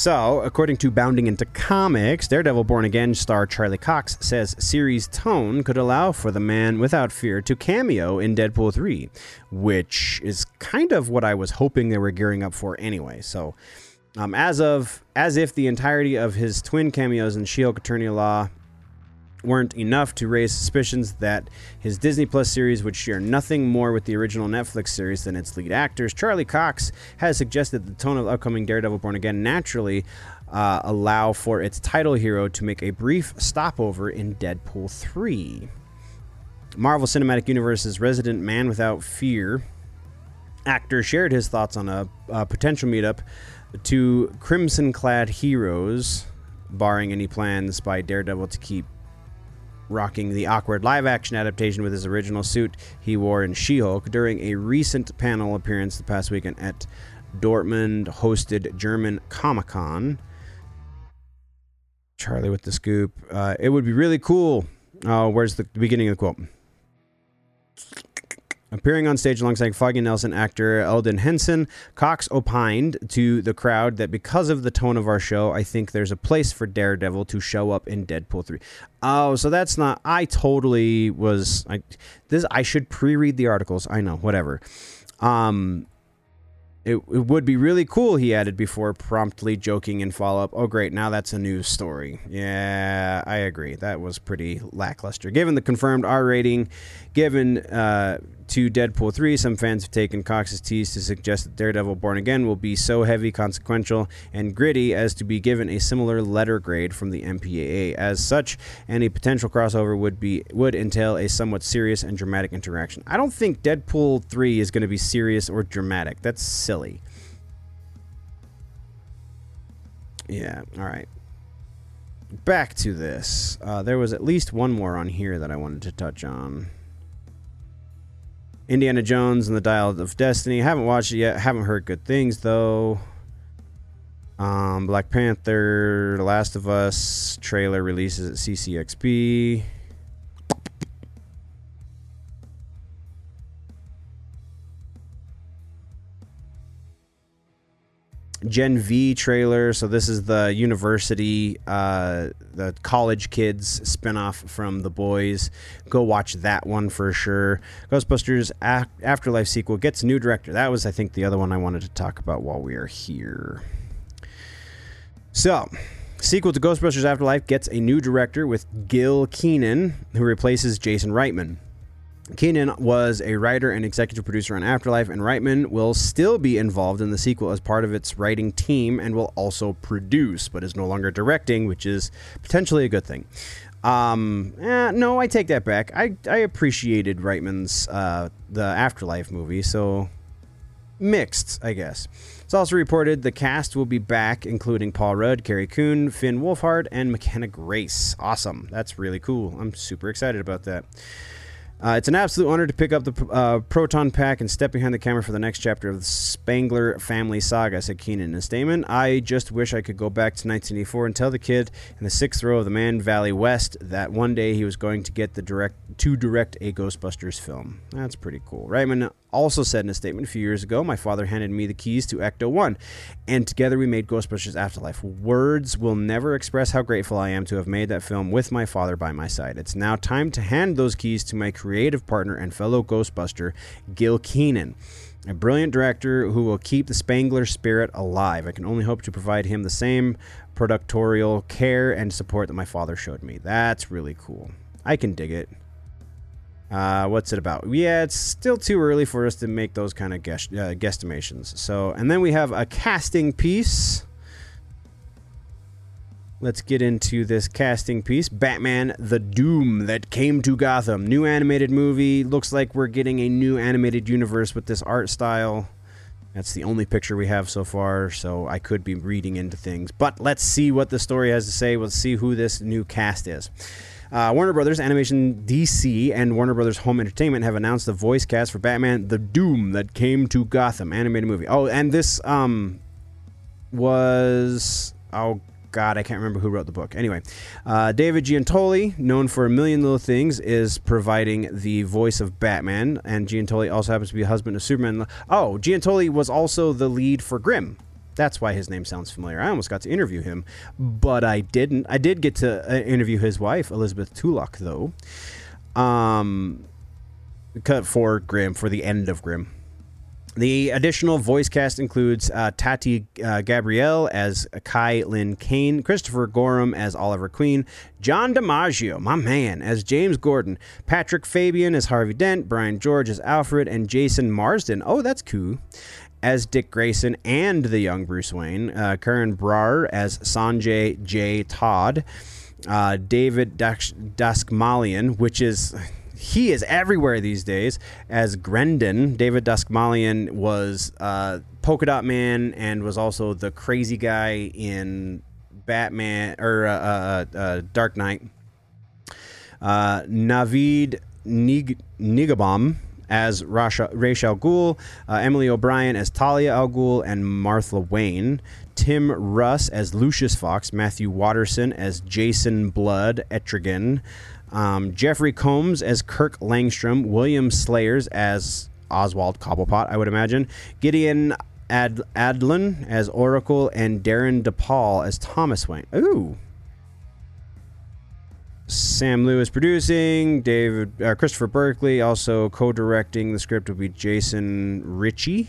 So, according to Bounding into Comics, Daredevil Born Again star Charlie Cox says series tone could allow for the man without fear to cameo in Deadpool 3, which is kind of what I was hoping they were gearing up for anyway. So, um, as of as if the entirety of his twin cameos in She-Hulk Attorney Law weren't enough to raise suspicions that his Disney Plus series would share nothing more with the original Netflix series than its lead actors. Charlie Cox has suggested the tone of upcoming Daredevil Born Again naturally uh, allow for its title hero to make a brief stopover in Deadpool 3. Marvel Cinematic Universe's resident man without fear actor shared his thoughts on a, a potential meetup to crimson clad heroes, barring any plans by Daredevil to keep rocking the awkward live action adaptation with his original suit he wore in She Hulk during a recent panel appearance the past weekend at Dortmund hosted German Comic Con. Charlie with the scoop. Uh, it would be really cool. Uh, where's the beginning of the quote? Appearing on stage alongside Foggy Nelson actor Elden Henson, Cox opined to the crowd that because of the tone of our show, I think there's a place for Daredevil to show up in Deadpool 3. Oh, so that's not I totally was I this I should pre-read the articles. I know, whatever. Um it, it would be really cool, he added before promptly joking in follow up. Oh, great, now that's a news story. Yeah, I agree. That was pretty lackluster. Given the confirmed R rating given uh, to Deadpool 3, some fans have taken Cox's tease to suggest that Daredevil Born Again will be so heavy, consequential, and gritty as to be given a similar letter grade from the MPAA. As such, any potential crossover would be would entail a somewhat serious and dramatic interaction. I don't think Deadpool 3 is going to be serious or dramatic. That's silly. Yeah, all right. Back to this. Uh, there was at least one more on here that I wanted to touch on. Indiana Jones and the Dial of Destiny. Haven't watched it yet. Haven't heard good things though. Um, Black Panther, The Last of Us trailer releases at CCXP. Gen V trailer. So this is the university, uh, the college kids spinoff from The Boys. Go watch that one for sure. Ghostbusters Afterlife sequel gets new director. That was, I think, the other one I wanted to talk about while we are here. So, sequel to Ghostbusters Afterlife gets a new director with Gil Kenan, who replaces Jason Reitman. Kenan was a writer and executive producer on Afterlife, and Reitman will still be involved in the sequel as part of its writing team and will also produce, but is no longer directing, which is potentially a good thing. Um, eh, no, I take that back. I, I appreciated Reitman's uh, the Afterlife movie, so mixed, I guess. It's also reported the cast will be back, including Paul Rudd, Carrie Coon, Finn Wolfhard, and McKenna Grace. Awesome. That's really cool. I'm super excited about that. Uh, it's an absolute honor to pick up the uh, Proton Pack and step behind the camera for the next chapter of the Spangler family saga, said Kenan and Stamen. I just wish I could go back to 1984 and tell the kid in the sixth row of the Man Valley West that one day he was going to get the direct to direct a Ghostbusters film. That's pretty cool. Reitman also said in a statement a few years ago, my father handed me the keys to Ecto 1, and together we made Ghostbusters Afterlife. Words will never express how grateful I am to have made that film with my father by my side. It's now time to hand those keys to my creative partner and fellow Ghostbuster, Gil Kenan. A brilliant director who will keep the Spangler spirit alive. I can only hope to provide him the same productorial care and support that my father showed me. That's really cool. I can dig it. Uh, what's it about? Yeah, it's still too early for us to make those kind of guess, uh, guesstimations. So, and then we have a casting piece. Let's get into this casting piece. Batman The Doom that came to Gotham. New animated movie. Looks like we're getting a new animated universe with this art style. That's the only picture we have so far, so I could be reading into things. But let's see what the story has to say. Let's see who this new cast is. Uh, Warner Brothers, Animation DC, and Warner Brothers Home Entertainment have announced the voice cast for Batman: The Doom that came to Gotham animated movie. Oh, and this um was oh God, I can't remember who wrote the book. Anyway, uh, David Giuntoli, known for a million little things, is providing the voice of Batman, and Giuntoli also happens to be a husband of Superman. Oh, Giuntoli was also the lead for Grimm. That's why his name sounds familiar. I almost got to interview him, but I didn't. I did get to uh, interview his wife, Elizabeth Tulloch, though. Um, cut for Grimm for the end of Grimm. The additional voice cast includes uh, Tati uh, Gabrielle as Kai Lynn Kane, Christopher Gorham as Oliver Queen, John DiMaggio, my man, as James Gordon, Patrick Fabian as Harvey Dent, Brian George as Alfred, and Jason Marsden. Oh, that's cool as Dick Grayson and the young Bruce Wayne, uh, Karan Brar as Sanjay J. Todd, uh, David Dastmalchian, which is he is everywhere these days as Grendon. David Dastmalchian was uh, Polka Dot Man and was also the crazy guy in Batman or uh, uh, uh Dark Knight. Uh, Navid Nig- Nigabam as Rasha, Ghul, uh, Emily O'Brien as Talia al and Martha Wayne. Tim Russ as Lucius Fox, Matthew Watterson as Jason Blood Etrigan, um, Jeffrey Combs as Kirk Langstrom, William Slayers as Oswald Cobblepot, I would imagine, Gideon Ad- Adlon as Oracle, and Darren DePaul as Thomas Wayne. Ooh, Sam Lewis producing, David uh, Christopher Berkeley also co-directing. The script will be Jason Ritchie.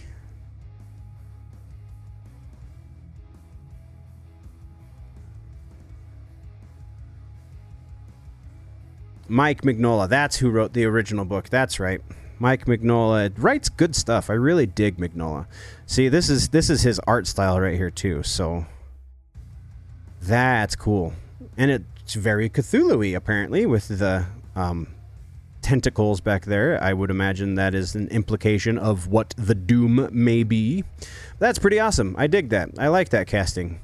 Mike Mignola, that's who wrote the original book. That's right. Mike Mignola writes good stuff. I really dig Mignola. See, this is this is his art style right here too. So that's cool. And it it's very Cthulhu y, apparently, with the um, tentacles back there. I would imagine that is an implication of what the Doom may be. That's pretty awesome. I dig that. I like that casting.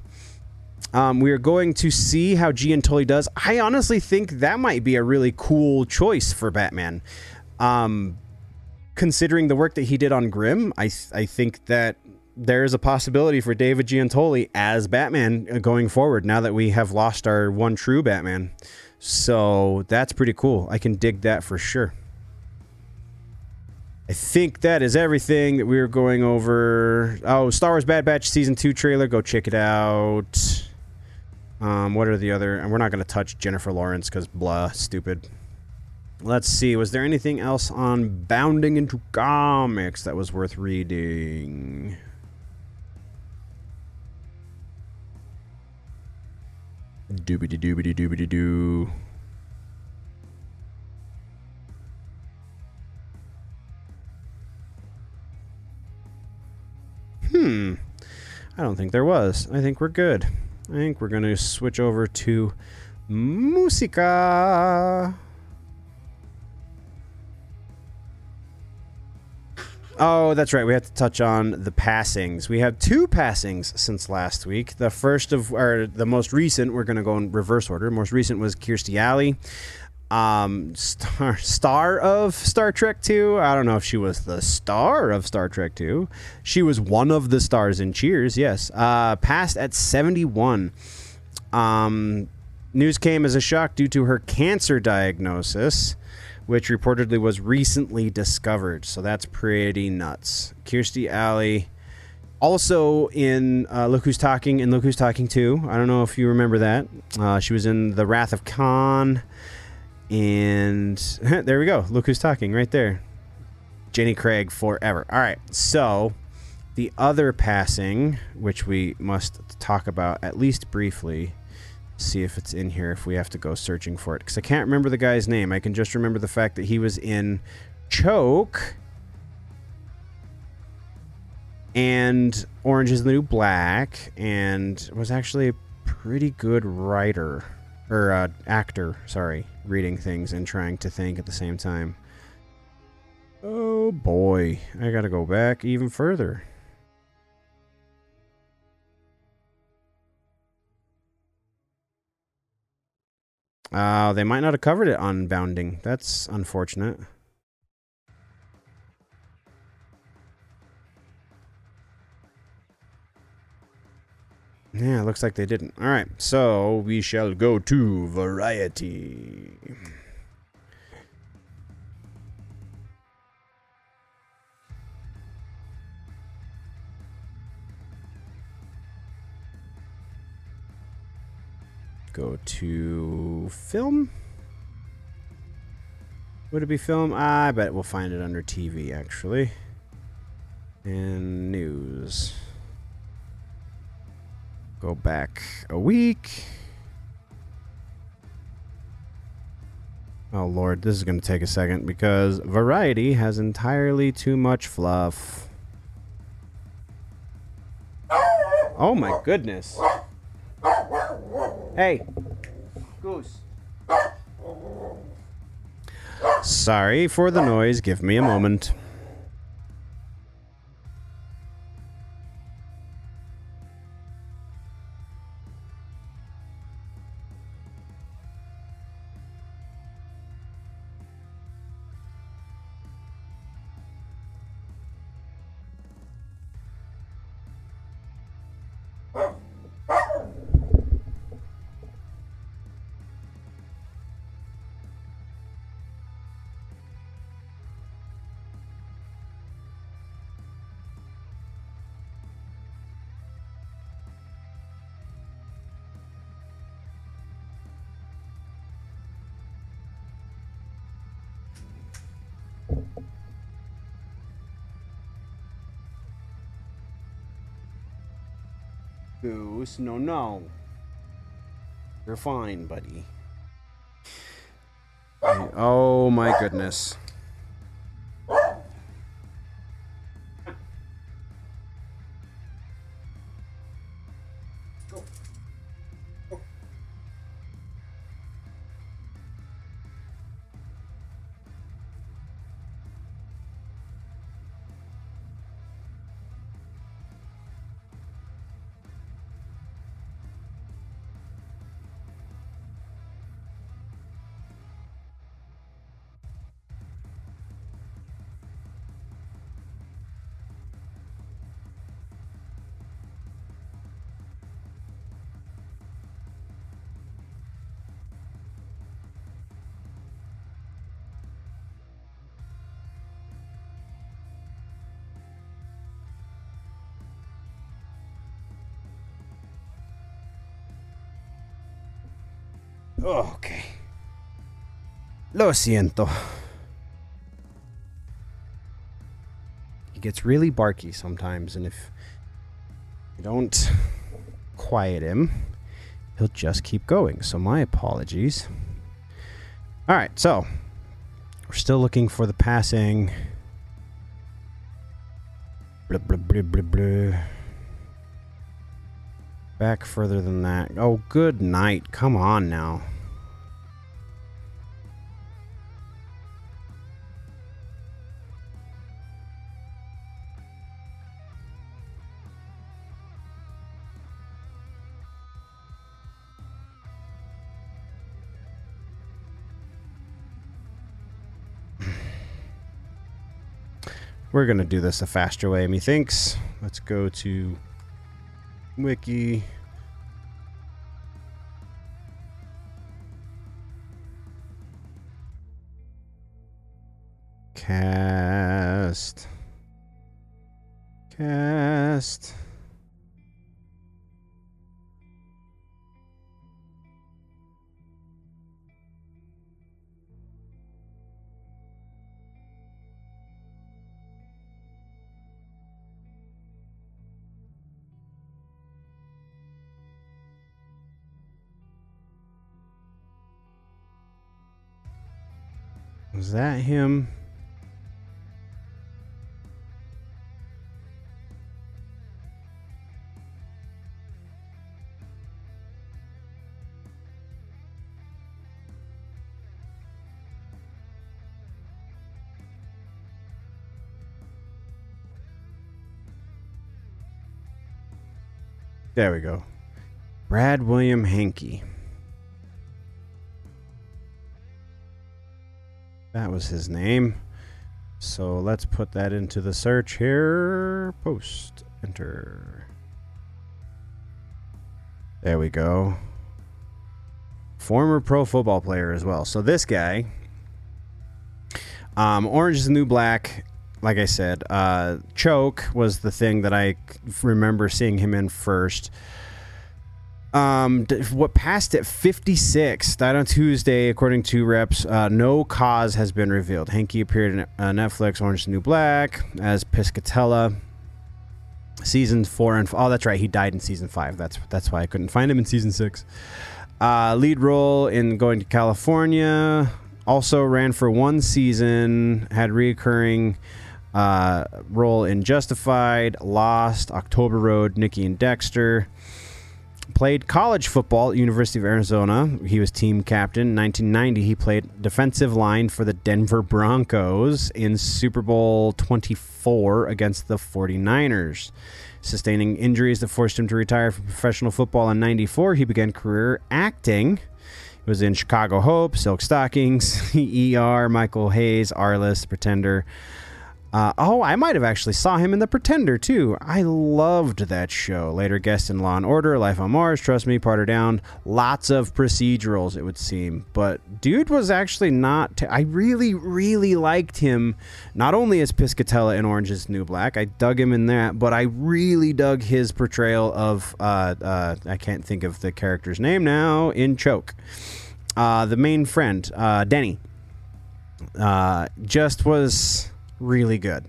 Um, we are going to see how Giuntoli does. I honestly think that might be a really cool choice for Batman. Um, considering the work that he did on Grimm, I, I think that there's a possibility for David Giuntoli as Batman going forward now that we have lost our one true Batman. So that's pretty cool. I can dig that for sure. I think that is everything that we were going over. Oh, Star Wars Bad Batch Season 2 trailer. Go check it out. Um, what are the other... And we're not going to touch Jennifer Lawrence because blah, stupid. Let's see. Was there anything else on Bounding into Comics that was worth reading? Doobity doobity doobity doo. Hmm. I don't think there was. I think we're good. I think we're going to switch over to Musica. Oh, that's right. We have to touch on the passings. We have two passings since last week. The first of, or the most recent, we're going to go in reverse order. Most recent was Kirstie Alley, um, star star of Star Trek Two. I don't know if she was the star of Star Trek Two. She was one of the stars in Cheers. Yes, uh, passed at seventy one. Um, news came as a shock due to her cancer diagnosis which reportedly was recently discovered. So that's pretty nuts. Kirstie Alley, also in uh, Look Who's Talking and Look Who's Talking Too. I don't know if you remember that. Uh, she was in The Wrath of Khan. And there we go. Look Who's Talking right there. Jenny Craig forever. All right. So the other passing, which we must talk about at least briefly, see if it's in here if we have to go searching for it because I can't remember the guy's name. I can just remember the fact that he was in Choke and Orange is the New Black and was actually a pretty good writer or uh, actor, sorry, reading things and trying to think at the same time. Oh boy, I gotta go back even further. Uh, they might not have covered it on bounding. That's unfortunate. Yeah, looks like they didn't. All right, so we shall go to variety. Go to film. Would it be film? I bet we'll find it under TV, actually. And news. Go back a week. Oh, Lord, this is going to take a second because Variety has entirely too much fluff. Oh, my goodness. Hey. Goose. Sorry for the noise. Give me a moment. No, no. You're fine, buddy. Oh my goodness. Okay. Lo siento. He gets really barky sometimes, and if you don't quiet him, he'll just keep going. So, my apologies. All right, so we're still looking for the passing. Blah, blah, blah. Back further than that. Oh, good night. Come on now. We're going to do this a faster way, methinks. Let's go to wiki. Cast. Cast. Was that him? There we go. Brad William Henke. That was his name. So let's put that into the search here. Post. Enter. There we go. Former pro football player as well. So this guy, um, Orange is the New Black. Like I said, uh, Choke was the thing that I remember seeing him in first. Um, what passed at 56 died on Tuesday, according to reps. Uh, no cause has been revealed. Henke appeared in uh, Netflix Orange is New Black as Piscatella. Season four and oh, that's right, he died in season five. That's that's why I couldn't find him in season six. Uh, lead role in Going to California. Also ran for one season. Had reoccurring uh, role in Justified, Lost, October Road, Nikki and Dexter played college football at University of Arizona. He was team captain. In 1990, he played defensive line for the Denver Broncos in Super Bowl 24 against the 49ers. Sustaining injuries that forced him to retire from professional football in 94, he began career acting. He was in Chicago Hope, Silk Stockings, ER, Michael Hayes, Arliss, Pretender. Uh, oh, I might have actually saw him in The Pretender too. I loved that show. Later guest in Law and Order, Life on Mars, Trust Me, Part Her Down. Lots of procedurals, it would seem. But dude was actually not. T- I really, really liked him. Not only as Piscatella in Orange Is New Black, I dug him in that, but I really dug his portrayal of. Uh, uh, I can't think of the character's name now in Choke. Uh, the main friend, uh, Denny. Uh, just was really good.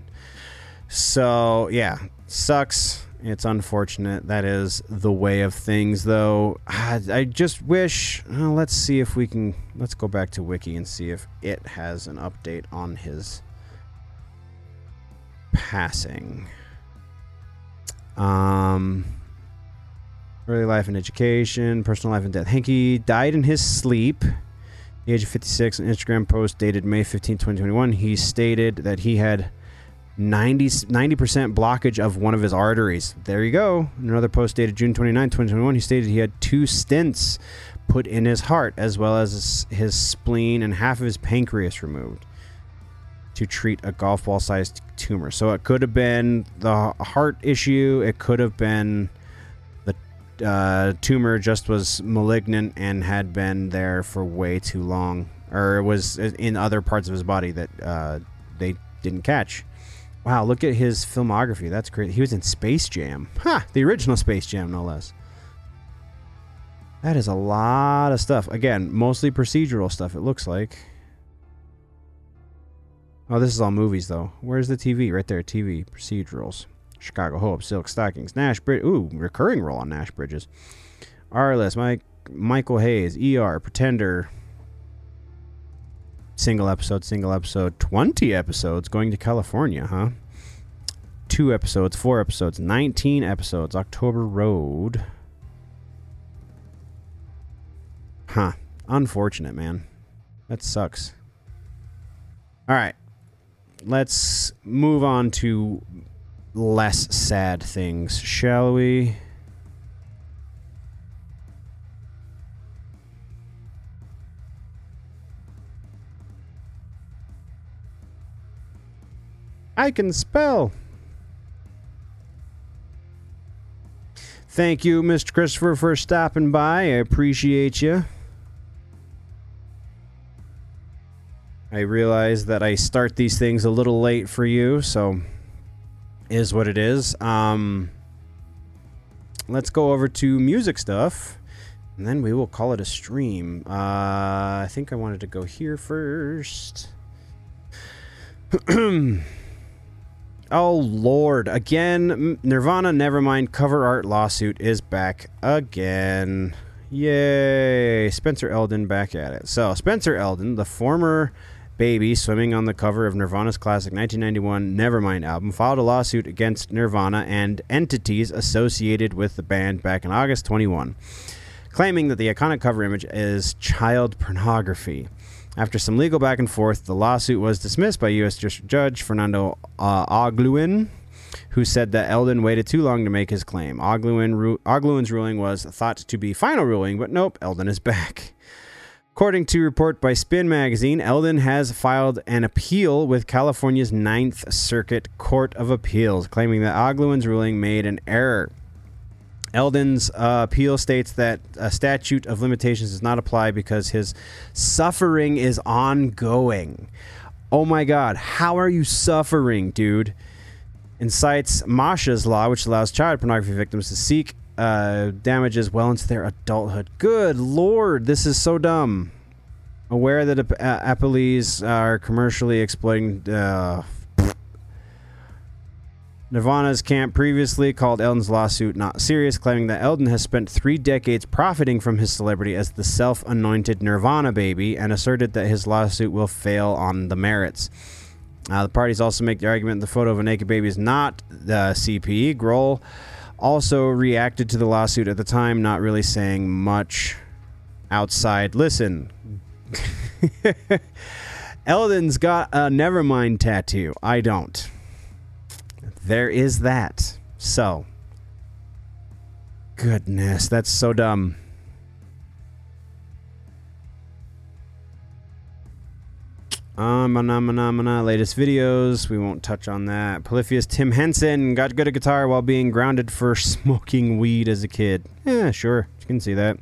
So yeah, sucks. It's unfortunate. That is the way of things, though. I, just wish. Uh, let's see if we can. Let's go back to Wiki and see if it has an update on his passing. Um, early life and education, personal life and death. Henke died in his sleep the age of 56, an Instagram post dated May 15, 2021, he stated that he had 90, 90% blockage of one of his arteries. There you go. Another post dated June 29, 2021, he stated he had two stents put in his heart, as well as his spleen and half of his pancreas removed to treat a golf ball sized tumor. So it could have been the heart issue, it could have been uh, tumor just was malignant and had been there for way too long, or it was in other parts of his body that uh, they didn't catch. Wow, look at his filmography. That's great. He was in Space Jam. Ha! The original Space Jam, no less. That is a lot of stuff. Again, mostly procedural stuff, it looks like. Oh, this is all movies, though. Where's the TV? Right there, TV. Procedurals. Chicago Hope, Silk Stockings, Nash Bridge. Ooh, recurring role on Nash Bridges. Arliss, Mike, Michael Hayes, ER, Pretender. Single episode, single episode, 20 episodes going to California, huh? Two episodes, four episodes, 19 episodes, October Road. Huh. Unfortunate, man. That sucks. All right. Let's move on to less sad things, shall we? I can spell. Thank you, Mr. Christopher, for stopping by. I appreciate you. I realize that I start these things a little late for you, so is what it is. Um, let's go over to music stuff, and then we will call it a stream. Uh, I think I wanted to go here first. oh lord! Again, Nirvana Nevermind cover art lawsuit is back again. Yay! Spencer Elden back at it. So Spencer Elden, the former Baby, swimming on the cover of Nirvana's classic 1991 Nevermind album, filed a lawsuit against Nirvana and entities associated with the band back in August 21, claiming that the iconic cover image is child pornography. After some legal back and forth, the lawsuit was dismissed by U.S. Judge Fernando uh, Ogluin, who said that Elden waited too long to make his claim. Ogluin ru- Ogluin's ruling was thought to be final ruling, but nope, Elden is back. According to a report by Spin Magazine, Elden has filed an appeal with California's Ninth Circuit Court of Appeals, claiming that Ogluin's ruling made an error. Elden's uh, appeal states that a statute of limitations does not apply because his suffering is ongoing. Oh my God, how are you suffering, dude? Incites Masha's law, which allows child pornography victims to seek uh, damages well into their adulthood. Good lord, this is so dumb. Aware that uh, appellees are commercially exploiting. Uh, Nirvana's camp previously called Elden's lawsuit not serious, claiming that Elden has spent three decades profiting from his celebrity as the self anointed Nirvana baby and asserted that his lawsuit will fail on the merits. Uh, the parties also make the argument the photo of a naked baby is not the CPE. Grohl also reacted to the lawsuit at the time, not really saying much outside. Listen, Elden's got a Nevermind tattoo. I don't. There is that. So, goodness, that's so dumb. Um, latest videos. We won't touch on that. Polyphia's Tim Henson got good at guitar while being grounded for smoking weed as a kid. Yeah, sure. You can see that.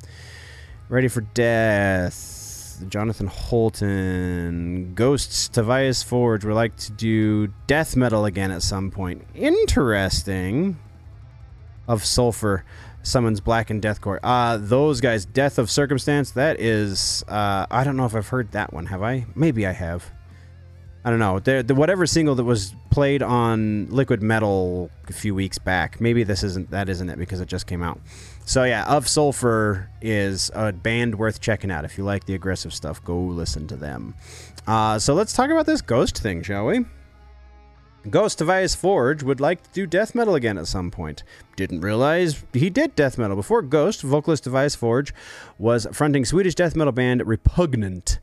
Ready for death. Jonathan Holton. Ghosts Tobias Forge would like to do death metal again at some point. Interesting. Of Sulfur summons Blackened Deathcore. Uh, those guys, Death of Circumstance, that is, uh, I don't know if I've heard that one. Have I? Maybe I have. I don't know. The, the whatever single that was played on Liquid Metal a few weeks back. Maybe this isn't that isn't it because it just came out. So yeah, Of Sulfur is a band worth checking out. If you like the aggressive stuff, go listen to them. Uh, so let's talk about this ghost thing, shall we? Ghost Tobias Forge would like to do death metal again at some point. Didn't realize he did death metal. Before Ghost, vocalist Tobias Forge was fronting Swedish death metal band Repugnant.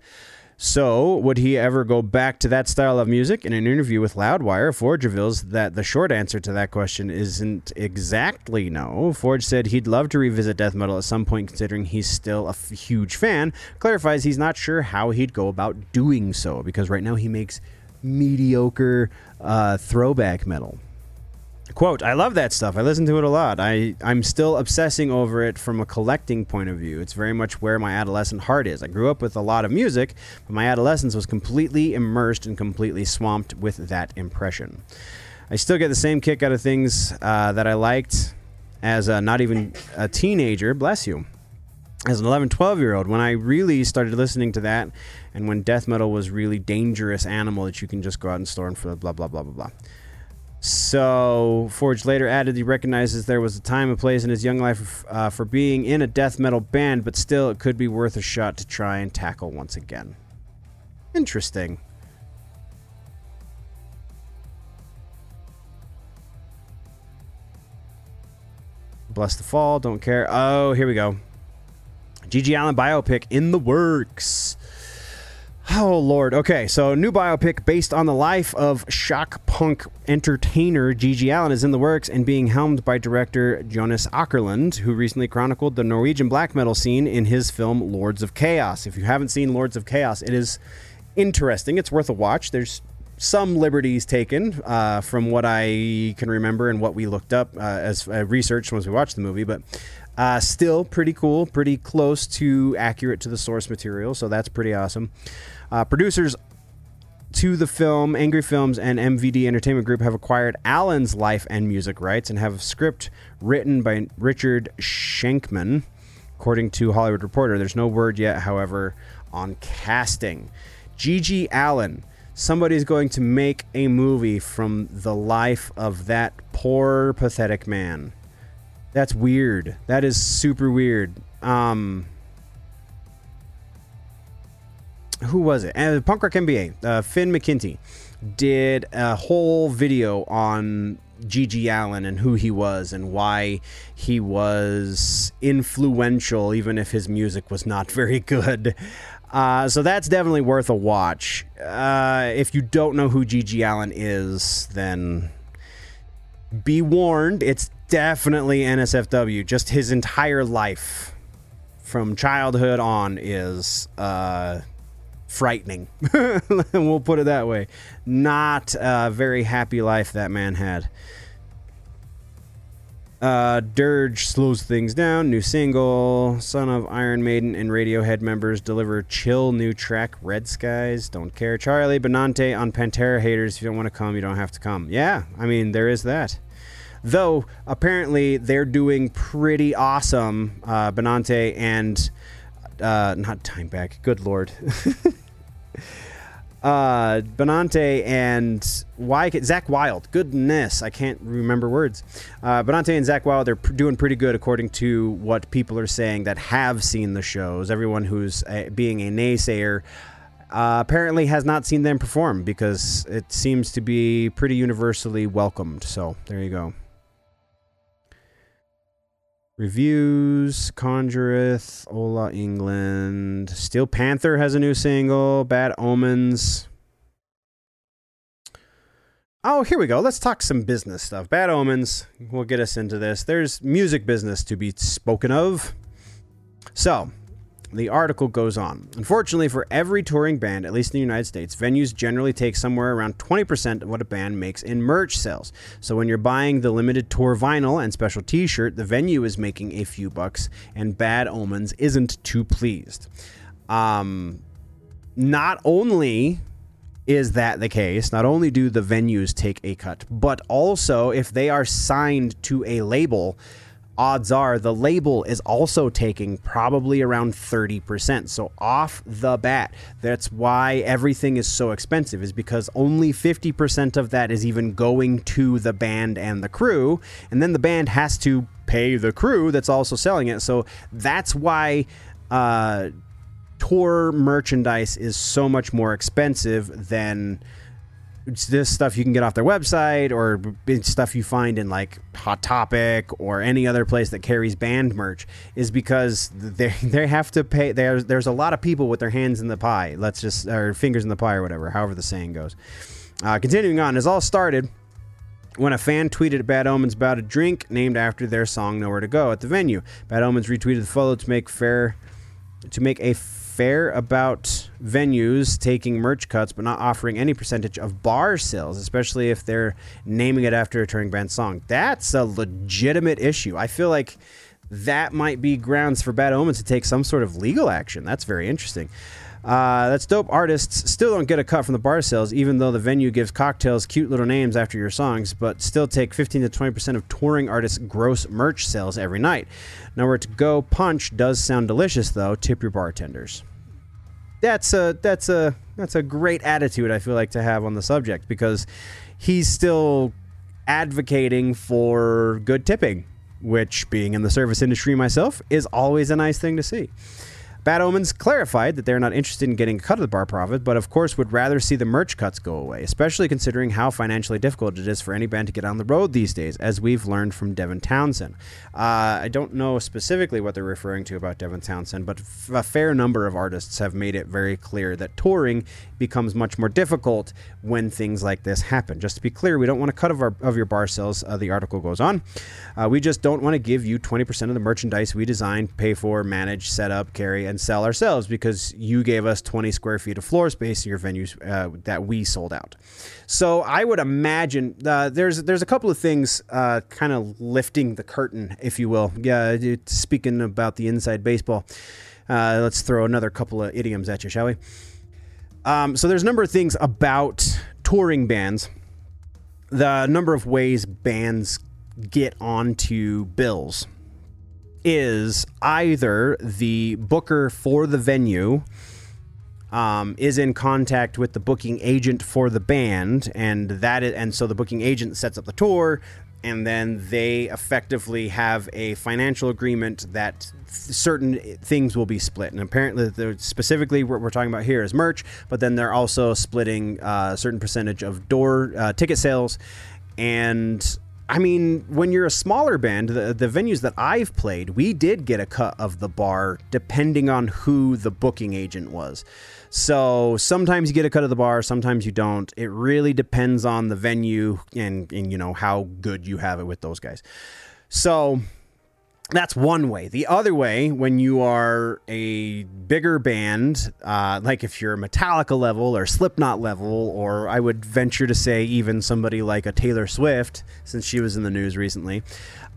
So, would he ever go back to that style of music? In an interview with Loudwire, Forge reveals that the short answer to that question isn't exactly no. Forge said he'd love to revisit death metal at some point, considering he's still a f- huge fan. Clarifies he's not sure how he'd go about doing so, because right now he makes mediocre uh, throwback metal. Quote, I love that stuff. I listen to it a lot. I, I'm still obsessing over it from a collecting point of view. It's very much where my adolescent heart is. I grew up with a lot of music, but my adolescence was completely immersed and completely swamped with that impression. I still get the same kick out of things uh, that I liked as not even a teenager, bless you, as an 11, 12 year old when I really started listening to that and when death metal was really dangerous animal that you can just go out and store and for blah blah blah blah blah. So Forge later added he recognizes there was a time and place in his young life uh, for being in a death metal band, but still it could be worth a shot to try and tackle once again. Interesting. Blessthefall, don't care. Oh, here we go. GG Allin biopic in the works. Oh lord. Okay, so new biopic based on the life of shock punk entertainer GG Allin is in the works and being helmed by director Jonas Åkerlund, who recently chronicled the Norwegian black metal scene in his film Lords of Chaos. If you haven't seen Lords of Chaos, it is interesting. It's worth a watch. There's some liberties taken uh, from what I can remember and what we looked up uh, as uh, research once we watched the movie, but uh, still pretty cool, pretty close to accurate to the source material, so that's pretty awesome. Uh, producers to the film, Angry Films and MVD Entertainment Group have acquired Allin's life and music rights and have a script written by Richard Shankman, according to Hollywood Reporter. There's no word yet, however, on casting. GG Allin. Somebody's going to make a movie from the life of that poor, pathetic man. That's weird. That is super weird. Um, who was it? Uh, Punk Rock MBA. Uh, Finn McKenty did a whole video on GG Allin and who he was and why he was influential, even if his music was not very good. Uh, so that's definitely worth a watch. Uh, if you don't know who GG Allin is, then be warned. It's definitely NSFW. Just his entire life from childhood on is uh, frightening. we'll put it that way. Not a very happy life that man had. Uh, Dirge slows things down. New single. Son of Iron Maiden and Radiohead members deliver chill new track. Red Skies. Don't care. Charlie Benante on Pantera haters. If you don't want to come, you don't have to come. Yeah, I mean there is that. Though apparently they're doing pretty awesome. Uh, Benante and uh, not Dimebag. Good lord. uh, Benante and why Zakk Wylde. Goodness, I can't remember words. Uh, Benante and Zakk Wylde, they're pr- doing pretty good according to what people are saying that have seen the shows. Everyone who's uh, being a naysayer. Uh, apparently has not seen them perform because it seems to be pretty universally welcomed. So there you go. Reviews, Conjureth, Ola Englund, Steel Panther has a new single, Bad Omens. Oh, here we go. Let's talk some business stuff. Bad Omens will get us into this. There's music business to be spoken of. So, the article goes on. Unfortunately, for every touring band, at least in the United States, venues generally take somewhere around 20% of what a band makes in merch sales. So when you're buying the limited tour vinyl and special t shirt, the venue is making a few bucks, and Bad Omens isn't too pleased. Um, not only is that the case, not only do the venues take a cut, but also if they are signed to a label, odds are the label is also taking probably around 30%. So off the bat, that's why everything is so expensive is because only 50% of that is even going to the band and the crew, and then the band has to pay the crew that's also selling it. So that's why uh, tour merchandise is so much more expensive than this stuff you can get off their website or stuff you find in like Hot Topic or any other place that carries band merch is because they they have to pay. There's there's a lot of people with their hands in the pie. Let's just or fingers in the pie or whatever, however the saying goes. Uh, continuing on, it all started when a fan tweeted at Bad Omens about a drink named after their song "Nowhere to Go" at the venue. Bad Omens retweeted the photo to make fair to make a fair about venues taking merch cuts but not offering any percentage of bar sales, especially if they're naming it after a touring band song. That's a legitimate issue. I feel like that might be grounds for Bad Omens to take some sort of legal action. That's very interesting. Uh, that's dope. Artists still don't get a cut from the bar sales, even though the venue gives cocktails cute little names after your songs, but still take 15 to 20% of touring artists' gross merch sales every night. Nowhere to go punch does sound delicious, though. Tip your bartenders. That's a that's a that's a great attitude I feel like to have on the subject because he's still advocating for good tipping, which being in the service industry myself is always a nice thing to see. Bad Omens clarified that they're not interested in getting a cut of the bar profit, but of course would rather see the merch cuts go away, especially considering how financially difficult it is for any band to get on the road these days, as we've learned from Devin Townsend. Uh, I don't know specifically what they're referring to about Devin Townsend, but f- a fair number of artists have made it very clear that touring becomes much more difficult when things like this happen. Just to be clear, we don't want a cut of, our, of your bar sales, uh, the article goes on. Uh, we just don't want to give you 20% of the merchandise we design, pay for, manage, set up, carry, and sell ourselves because you gave us 20 square feet of floor space in your venues uh, that we sold out. So I would imagine uh, there's there's a couple of things uh, kind of lifting the curtain, if you will. Yeah, speaking about the inside baseball, uh, let's throw another couple of idioms at you, shall we? Um, so there's a number of things about touring bands. The number of ways bands get onto bills is either the booker for the venue um, is in contact with the booking agent for the band, and that is, and so the booking agent sets up the tour, and then they effectively have a financial agreement that certain things will be split. And apparently, specifically, what we're talking about here is merch, but then they're also splitting uh, a certain percentage of door uh, ticket sales and I mean, when you're a smaller band, the, the venues that I've played, we did get a cut of the bar depending on who the booking agent was. So sometimes you get a cut of the bar, sometimes you don't. It really depends on the venue and, and you know how good you have it with those guys. So that's one way. The other way, when you are a bigger band, uh, like if you're Metallica level or Slipknot level, or I would venture to say even somebody like a Taylor Swift, since she was in the news recently.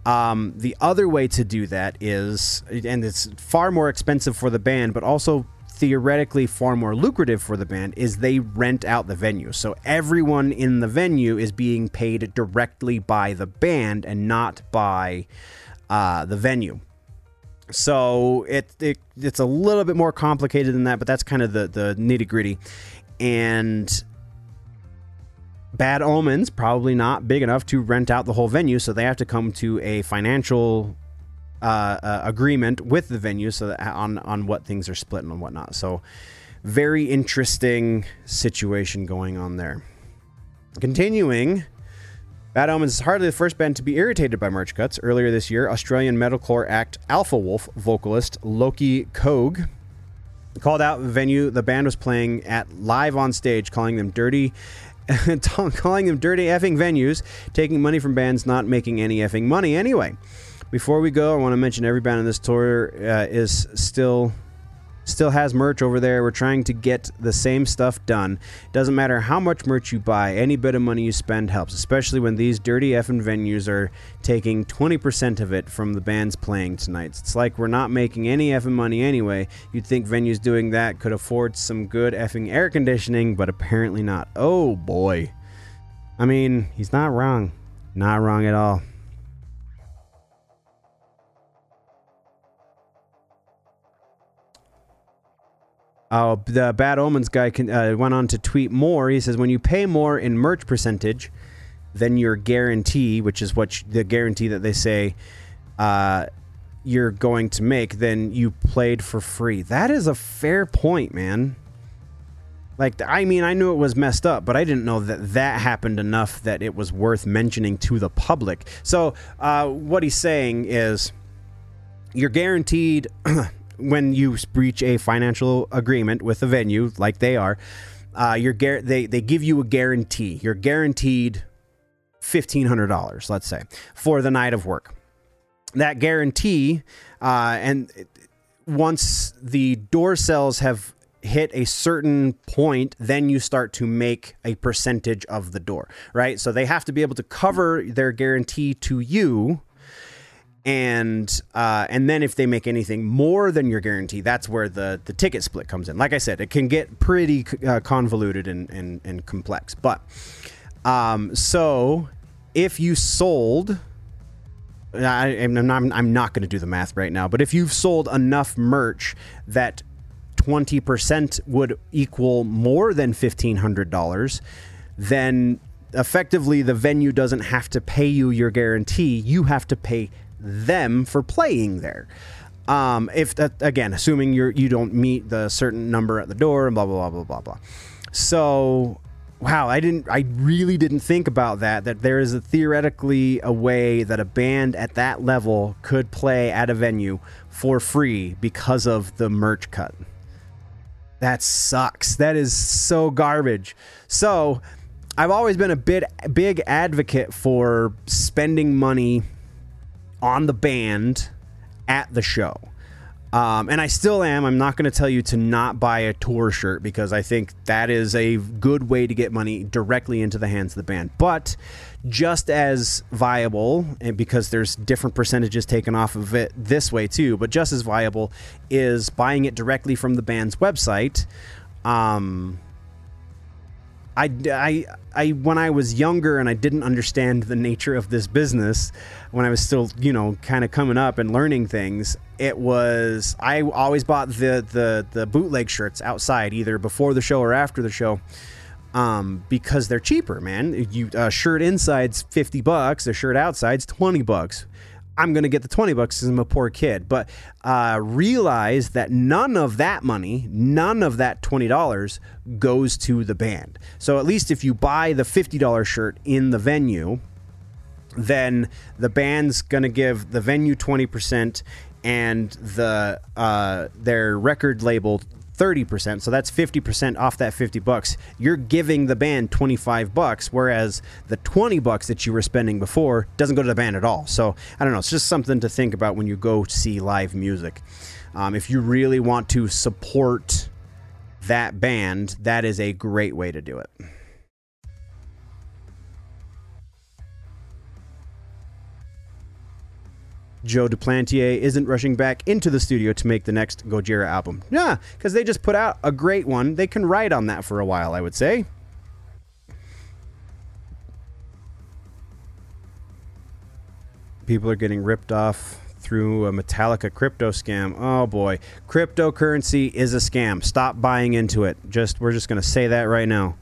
Um, the other way to do that is, and it's far more expensive for the band, but also theoretically far more lucrative for the band, is they rent out the venue. So everyone in the venue is being paid directly by the band and not by uh, the venue. So it, it it's a little bit more complicated than that, but that's kind of the the nitty gritty. And Bad Omens probably not big enough to rent out the whole venue, so they have to come to a financial uh, uh, agreement with the venue so that on on what things are split and whatnot. So very interesting situation going on there. Continuing Bad Omens is hardly the first band to be irritated by merch cuts. Earlier this year, Australian metalcore act Alpha Wolf vocalist Lochie Keogh called out the venue the band was playing at live on stage, calling them dirty. calling them dirty effing venues, taking money from bands not making any effing money anyway. Before we go, I want to mention every band on this tour uh, is still still has merch over there. We're trying to get the same stuff done. Doesn't matter how much merch you buy, any bit of money you spend helps, especially when these dirty effing venues are taking 20% of it from the bands playing tonight. It's like we're not making any effing money anyway. You'd think venues doing that could afford some good effing air conditioning, but apparently not. Oh boy. I mean, he's not wrong. Not wrong at all. Uh, the Bad Omens guy can, uh, went on to tweet more. He says, when you pay more in merch percentage than your guarantee, which is what the guarantee that they say uh, you're going to make, then you played for free. That is a fair point, man. Like, I mean, I knew it was messed up, but I didn't know that that happened enough that it was worth mentioning to the public. So, uh, what he's saying is, you're guaranteed when you breach a financial agreement with a venue, like they are, uh, you're gar- they they give you a guarantee. You're guaranteed fifteen hundred dollars, let's say, for the night of work. That guarantee, uh, and once the door sales have hit a certain point, then you start to make a percentage of the door, right? So they have to be able to cover their guarantee to you and uh, and then if they make anything more than your guarantee, that's where the the ticket split comes in. Like I said, it can get pretty uh, convoluted and, and and complex. But um, so if you sold, I, am not, I'm not going to do the math right now, but if you've sold enough merch that 20% would equal more than $1,500, then effectively the venue doesn't have to pay you your guarantee. You have to pay them for playing there. Um, if that again, assuming you're you don't meet the certain number at the door and blah blah blah blah blah blah. So wow, I didn't I really didn't think about that that there is a theoretically a way that a band at that level could play at a venue for free because of the merch cut. That sucks. That is so garbage. So, I've always been a bit big advocate for spending money on the band at the show. Um, and I still am. I'm not going to tell you to not buy a tour shirt because I think that is a good way to get money directly into the hands of the band. But just as viable, and because there's different percentages taken off of it this way too, but just as viable is buying it directly from the band's website. Um, I, I, I, when I was younger and I didn't understand the nature of this business, when I was still, you know, kind of coming up and learning things, it was I always bought the the the bootleg shirts outside, either before the show or after the show, um, because they're cheaper. Man, you a shirt inside's fifty bucks, a shirt outside's twenty bucks. I'm going to get the 20 bucks because I'm a poor kid. But uh, realize that none of that money, none of that $20 goes to the band. So at least if you buy the $50 shirt in the venue, then the band's going to give the venue 20% and the uh, their record label 30%. So that's 50% off that 50 bucks. You're giving the band 25 bucks, whereas the 20 bucks that you were spending before doesn't go to the band at all. So I don't know. It's just something to think about when you go see live music. Um, if you really want to support that band, that is a great way to do it. Joe Duplantier isn't rushing back into the studio to make the next Gojira album. Yeah, because they just put out a great one. They can ride on that for a while, I would say. People are getting ripped off through a Metallica crypto scam. Oh boy, cryptocurrency is a scam. Stop buying into it. Just we're just gonna say that right now.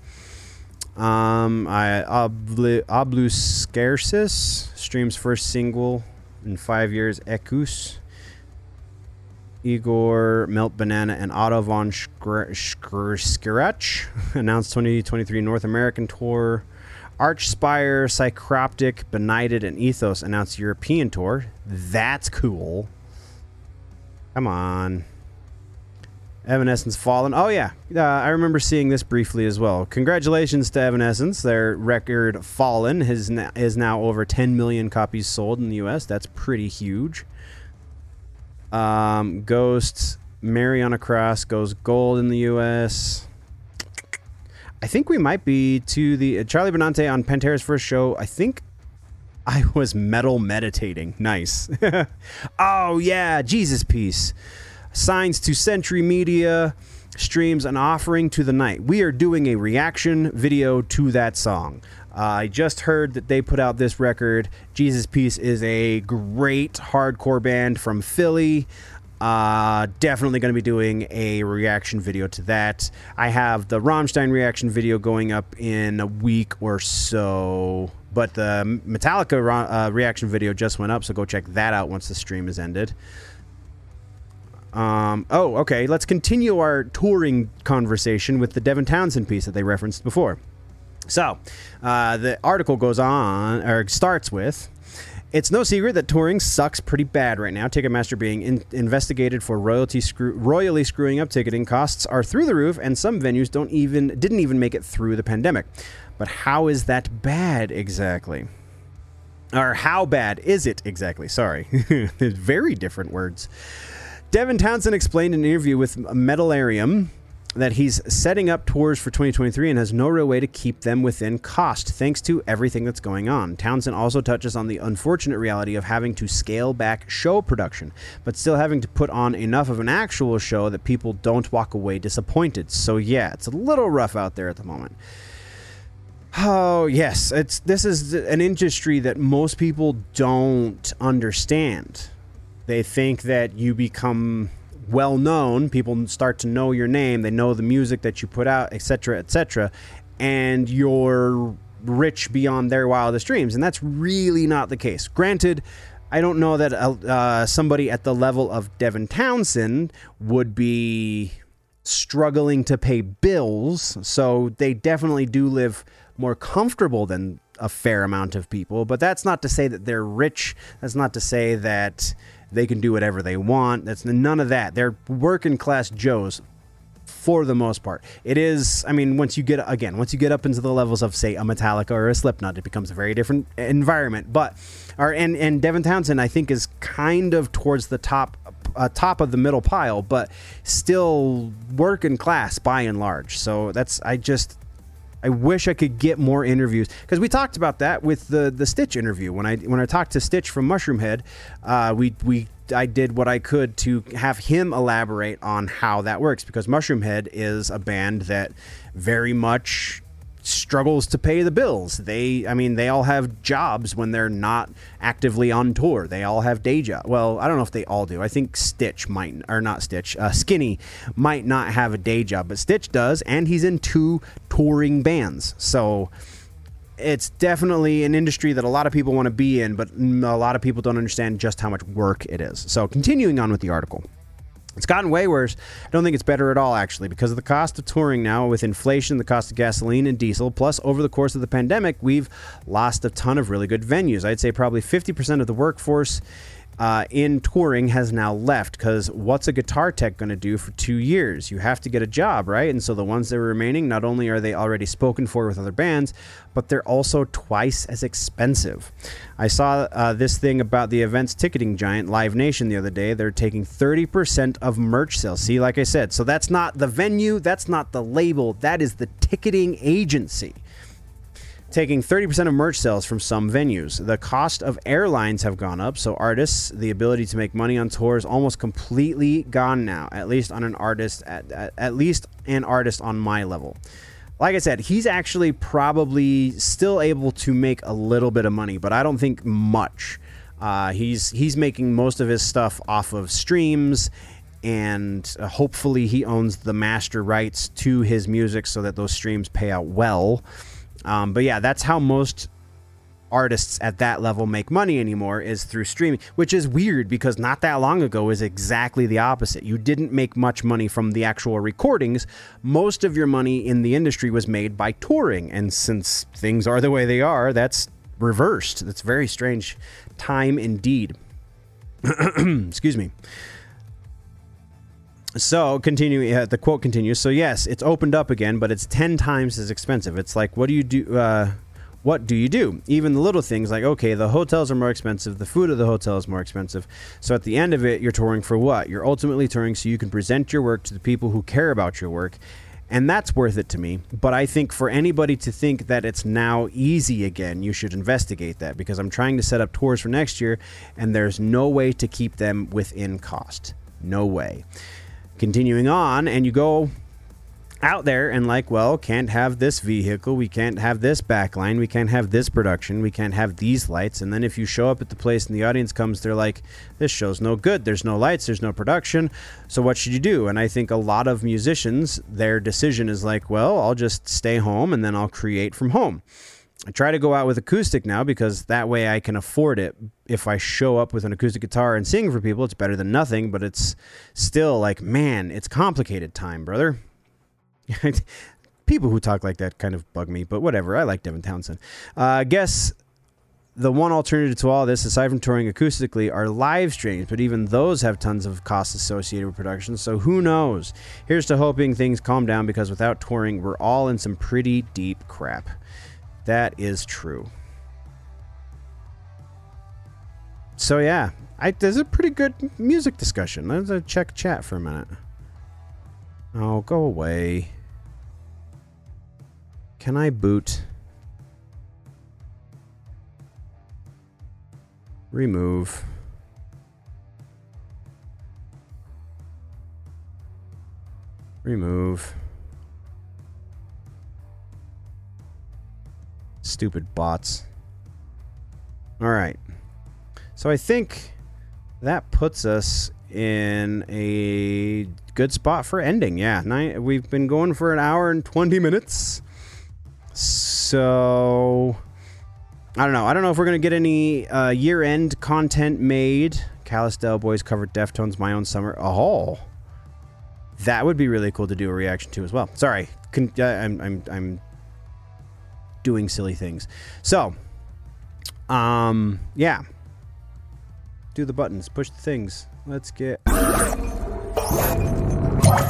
Um, I Oblu, Obluscarsis streams first single in five years. Ekus, Igorrr, Melt Banana, and Otto von Schirach announced 2023 North American tour. Archspire, Psychroptic, Benighted, and Ethos announced European tour. That's cool. Come on. Evanescence Fallen. Oh, yeah. Uh, I remember seeing this briefly as well. Congratulations to Evanescence. Their record Fallen has na- is now over 10 million copies sold in the U.S. That's pretty huge. Um, Ghosts, Mary on a Cross goes gold in the U.S. I think we might be to the uh, Charlie Benante on Pantera's first show. I think I was metal meditating. Nice. oh, yeah. Jesus Piece signs to Century Media, streams an offering to the night. We are doing a reaction video to that song. Uh, I just heard that they put out this record. Jesus Piece is a great hardcore band from Philly. Uh, definitely going to be doing a reaction video to that. I have the Rammstein reaction video going up in a week or so, but the Metallica uh, reaction video just went up, so go check that out once the stream is ended. Um, oh, okay. Let's continue our touring conversation with the Devin Townsend piece that they referenced before. So, uh, the article goes on, or starts with It's no secret that touring sucks pretty bad right now. Ticketmaster being in- investigated for royalty screw- royally screwing up ticketing costs are through the roof, and some venues don't even didn't even make it through the pandemic. But how is that bad exactly? Or how bad is it exactly? Sorry, very different words. Devin Townsend explained in an interview with Metalarium that he's setting up tours for 2023 and has no real way to keep them within cost thanks to everything that's going on. Townsend also touches on the unfortunate reality of having to scale back show production, but still having to put on enough of an actual show that people don't walk away disappointed. So yeah, it's a little rough out there at the moment. Oh, yes, it's this is an industry that most people don't understand they think that you become well known. People start to know your name. They know the music that you put out, etc., etc., and you're rich beyond their wildest dreams. And that's really not the case. Granted, I don't know that uh, uh, somebody at the level of Devin Townsend would be struggling to pay bills. So they definitely do live more comfortable than a fair amount of people. But that's not to say that they're rich. That's not to say that they can do whatever they want. That's none of that. They're working class Joes for the most part. It is, I mean, once you get, again, once you get up into the levels of, say, a Metallica or a Slipknot, it becomes a very different environment. But, or, and, and Devin Townsend, I think, is kind of towards the top uh, top of the middle pile, but still working class by and large. So that's I just I wish I could get more interviews because we talked about that with the the Stitch interview when I when I talked to Stitch from Mushroomhead. Uh, we we I did what I could to have him elaborate on how that works because Mushroomhead is a band that very much struggles to pay the bills. They, I mean, they all have jobs when they're not actively on tour. They all have day jobs. Well, I don't know if they all do. I think Stitch might, or not Stitch, uh, Skinny might not have a day job, but Stitch does, and he's in two touring bands. So it's definitely an industry that a lot of people want to be in, but a lot of people don't understand just how much work it is. So continuing on with the article. It's gotten way worse. I don't think it's better at all, actually, because of the cost of touring now, with inflation, the cost of gasoline and diesel, plus over the course of the pandemic, we've lost a ton of really good venues. I'd say probably 50% of the workforce uh, in touring has now left because what's a guitar tech going to do for two years? You have to get a job, right? And so the ones that are remaining, not only are they already spoken for with other bands, but they're also twice as expensive. I saw uh, this thing about the events ticketing giant Live Nation the other day. They're taking 30% of merch sales. See, like I said, so that's not the venue, that's not the label, that is the ticketing agency taking 30% of merch sales from some venues. The cost of airlines have gone up, so artists, the ability to make money on tours almost completely gone now, at least on an artist at, at, at least an artist on my level. Like I said, he's actually probably still able to make a little bit of money, but I don't think much. Uh, he's he's making most of his stuff off of streams and uh, hopefully he owns the master rights to his music so that those streams pay out well. Um, but yeah, that's how most artists at that level make money anymore is through streaming, which is weird because not that long ago is exactly the opposite. You didn't make much money from the actual recordings. Most of your money in the industry was made by touring. And since things are the way they are, that's reversed. That's very strange time indeed. Excuse me. So, continuing, uh, the quote continues. So, yes, it's opened up again, but it's 10 times as expensive. It's like, what do you do? Uh, what do you do? Even the little things like, okay, the hotels are more expensive, the food at the hotel is more expensive. So, at the end of it, you're touring for what? You're ultimately touring so you can present your work to the people who care about your work. And that's worth it to me. But I think for anybody to think that it's now easy again, you should investigate that because I'm trying to set up tours for next year and there's no way to keep them within cost. No way continuing on, and you go out there and like, well, can't have this vehicle, we can't have this backline, we can't have this production, we can't have these lights. And then if you show up at the place and the audience comes, they're like, this show's no good. There's no lights, there's no production. So what should you do? And I think a lot of musicians, their decision is like, well, I'll just stay home and then I'll create from home. I try to go out with acoustic now because that way I can afford it. If I show up with an acoustic guitar and sing for people, it's better than nothing, but it's still like, man, it's complicated time, brother. people who talk like that kind of bug me, but whatever. I like Devin Townsend. Uh, I guess the one alternative to all this, aside from touring acoustically, are live streams, but even those have tons of costs associated with production, so who knows? Here's to hoping things calm down because without touring, we're all in some pretty deep crap. That is true. So yeah, I, there's a pretty good music discussion. Let's uh, check chat for a minute. Oh, go away. Can I boot? Remove. Remove. Stupid bots. All right. So I think that puts us in a good spot for ending. Yeah, nine, we've been going for an hour and 20 minutes. So I don't know. I don't know if we're going to get any uh, year end content made. Callous Daoboys covered Deftones, My Own Summer. Oh, that would be really cool to do a reaction to as well. Sorry, Con- uh, I'm, I'm, I'm doing silly things. So, um, yeah. Do the buttons, push the things. Let's get.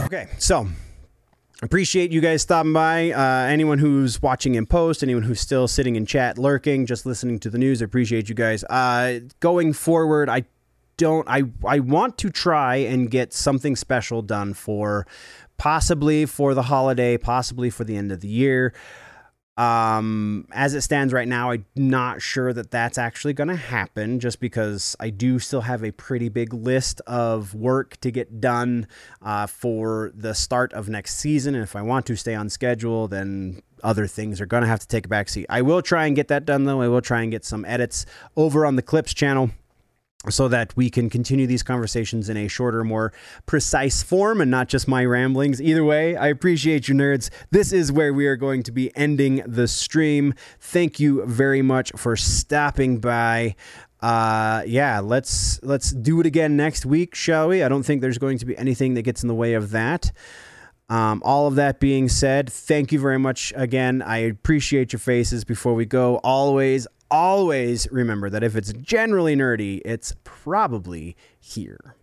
Okay, so appreciate you guys stopping by. Uh, anyone who's watching in post, anyone who's still sitting in chat, lurking, just listening to the news, I appreciate you guys. Uh, going forward, I don't I I want to try and get something special done for possibly for the holiday, possibly for the end of the year. Um, as it stands right now, I'm not sure that that's actually going to happen just because I do still have a pretty big list of work to get done uh, for the start of next season. And if I want to stay on schedule, then other things are going to have to take a backseat. I will try and get that done though. I will try and get some edits over on the Clips channel so that we can continue these conversations in a shorter, more precise form and not just my ramblings. Either way, I appreciate you, nerds. This is where we are going to be ending the stream. Thank you very much for stopping by. Uh, yeah, let's let's do it again next week, shall we? I don't think there's going to be anything that gets in the way of that. Um, all of that being said, thank you very much again. I appreciate your faces before we go. Always, always remember that if it's generally nerdy, it's probably here.